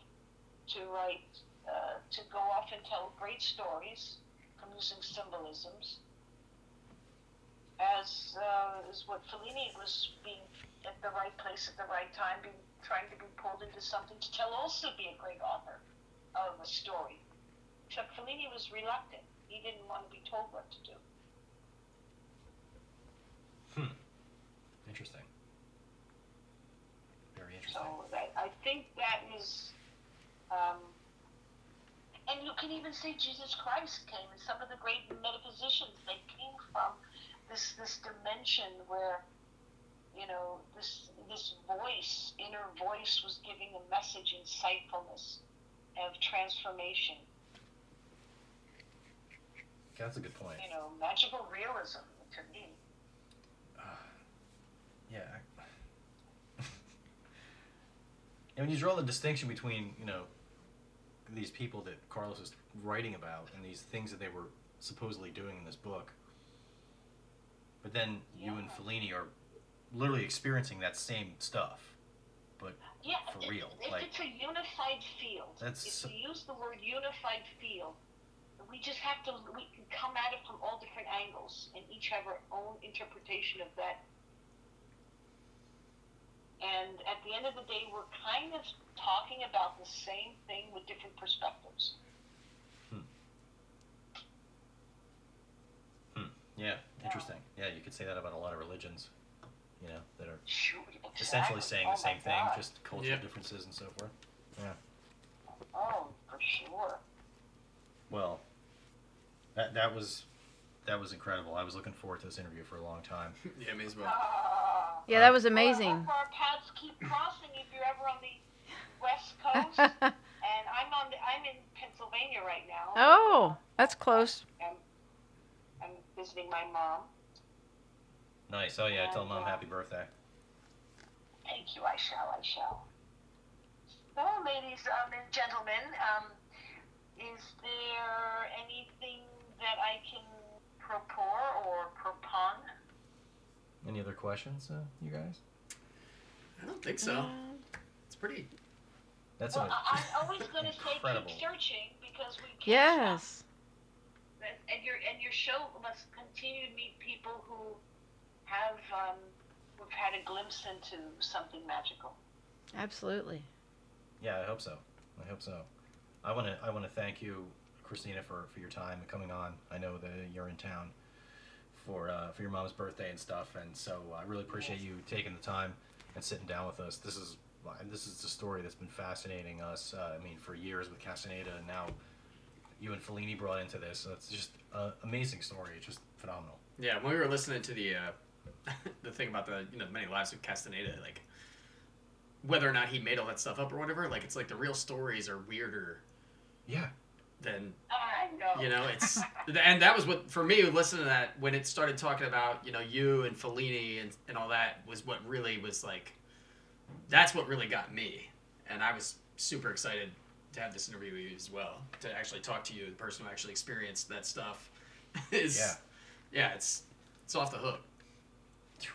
to write uh, to go off and tell great stories using symbolisms. As uh, is what Fellini was being at the right place at the right time, being trying to be pulled into something to tell also be a great author of a story. Except Fellini was reluctant. He didn't want to be told what to do. Hmm. Interesting. Very interesting. So I, I think that is, um, and you can even say Jesus Christ came, and some of the great metaphysicians they came from this this dimension where, you know, this this voice, inner voice, was giving a message, insightfulness, of transformation. That's a good point. You know, magical realism to me. Yeah. I- and when you draw the distinction between, you know, these people that Carlos is writing about and these things that they were supposedly doing in this book, but then you and Fellini are literally experiencing that same stuff, but Yeah, For real, If like- it's a unified field, That's if so- we use the word unified field, we just have to we can come at it from all different angles and each have our own interpretation of that. And at the end of the day, we're kind of talking about the same thing with different perspectives. hmm, yeah, Yeah. interesting. Yeah, you could say that about a lot of religions, you know, that are Shoot, essentially saying Oh the same thing, God. just cultural Yep. differences and so forth. Yeah. oh, for sure. Well, that that was that was incredible. I was looking forward to this interview for a long time. Yeah, me as well. Ah. Yeah, that was Well, I amazing. hope our paths keep crossing if you're ever on the West Coast. and I'm on the I'm in Pennsylvania. Pennsylvania right now. Oh, that's close. I'm, I'm visiting my mom. Nice. Oh yeah, tell mom uh, happy birthday. Thank you. I shall. I shall. Well, ladies um, and gentlemen, um, is there anything that I can propor or propon? Any other questions, uh, you guys? I don't think so. It's pretty. That's well, a, I, I'm always going to say incredible. keep searching because we can't. Yes. And- and your and your show must continue to meet people who have um, who've had a glimpse into something magical. Absolutely. Yeah, I hope so. I hope so. I want to I want to thank you, Christina, for, for your time and coming on. I know that you're in town for uh, for your mom's birthday and stuff, and so I really appreciate you taking the time and sitting down with us. This is this is the story that's been fascinating us. Uh, I mean, for years with Castaneda, and now you and Fellini brought into this. So it's just an amazing story. It's just phenomenal. Yeah, when we were listening to the uh, the thing about the you know many lives of Castaneda, like whether or not he made all that stuff up or whatever, like it's like the real stories are weirder Yeah. Than I you know it's and that was what for me listening to that when it started talking about you know you and Fellini and, and all that was what really was like that's what really got me and I was super excited to have this interview with you as well to actually talk to you the person who actually experienced that stuff is Yeah. yeah it's it's off the hook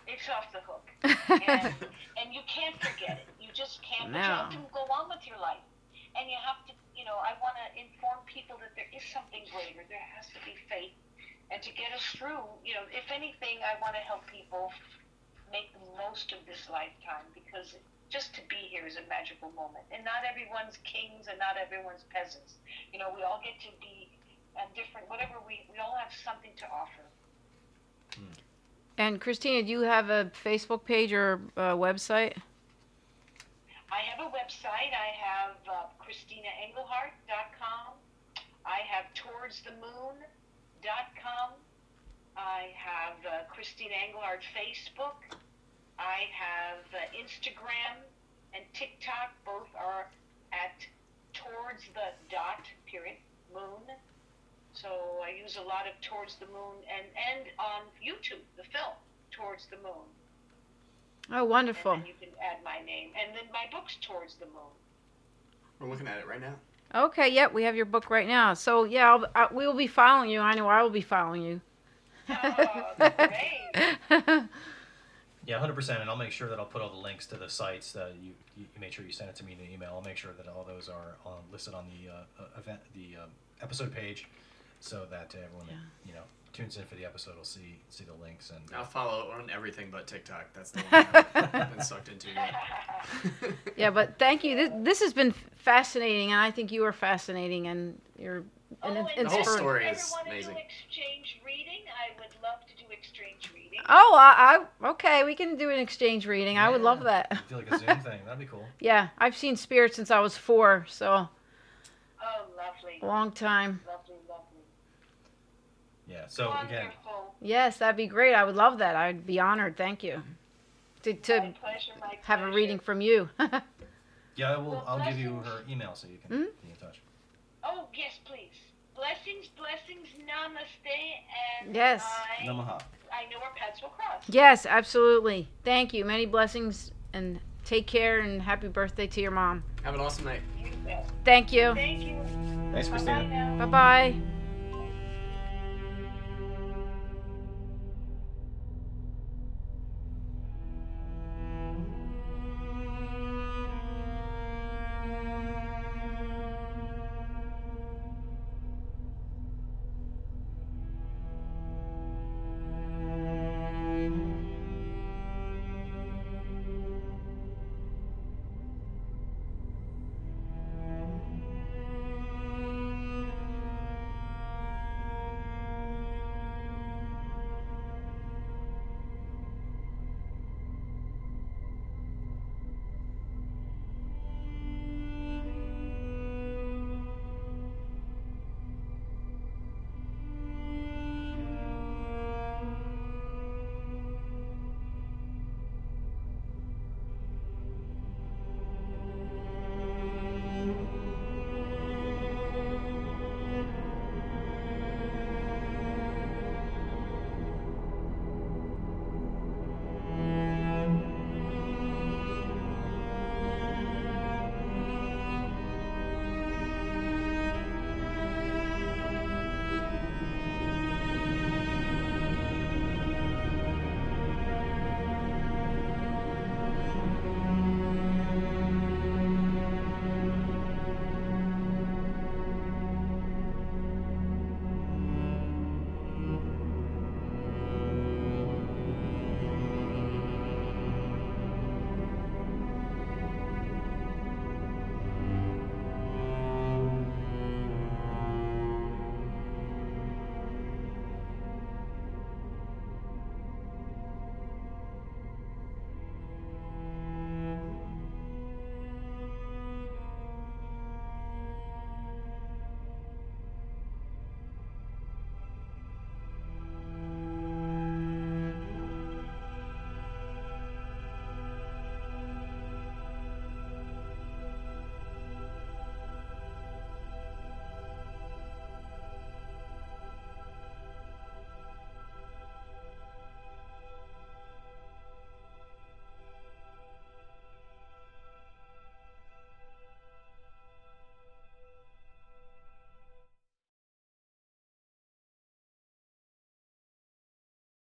It's off the hook, and, and you can't forget it. You just can't. But you have to go on with your life, and you have to. You know, I want to inform people that there is something greater. There has to be faith, and to get us through. You know, if anything, I want to help people make the most of this lifetime because just to be here is a magical moment, and not everyone's kings and not everyone's peasants. You know, we all get to be uh, different. Whatever we we all have something to offer. And Christina, do you have a Facebook page or a website? I have a website. I have uh, ChristinaEngelhardt.com. I have TowardsTheMoon.com. I have uh, Christina Facebook. I have uh, Instagram and TikTok. Both are at Towards the Dot period Moon. So I use a lot of Towards the Moon and and on YouTube the film Towards the Moon. Oh, wonderful. You can add my name. And then my book's Towards the Moon. We're looking at it right now Okay, yep, we have your book right now. So yeah, I'll, I, we will be following you. I know I will be following you. Oh. Yeah, hundred percent, and I'll make sure that I'll put all the links to the sites that you, you you make sure you send it to me in an email. I'll make sure that all those are on, listed on the uh, uh, event, the um, episode page, so that everyone that you know tunes in for the episode will see see the links and. I'll follow on everything but TikTok that's the one I've been sucked into yet. Yeah, but thank you. This, this has been fascinating, and I think you are fascinating, and you're Oh, an and The whole story is amazing. exchange reading? I would love to do exchange reading. Oh, I, I okay. We can do an exchange reading. I would love Yeah. that. Do like a Zoom thing. That'd be cool. Yeah, I've seen spirits since I was four, so Oh, lovely. a long time. Lovely, lovely. Yeah. So again, Yes, that'd be great. I would love that. I'd be honored. Thank you. To my pleasure, my have a reading from you. yeah, I will. Well, I'll give you her email so you can Mhm. be in touch. Oh, yes, please. Blessings, blessings, namaste, and Yes. I, Namaha. I know our paths will cross. yes, absolutely. Thank you. Many blessings, and take care. And happy birthday to your mom. Have an awesome night. You. Thank you. Thank you. Thanks, Bye-bye Christina. Bye bye.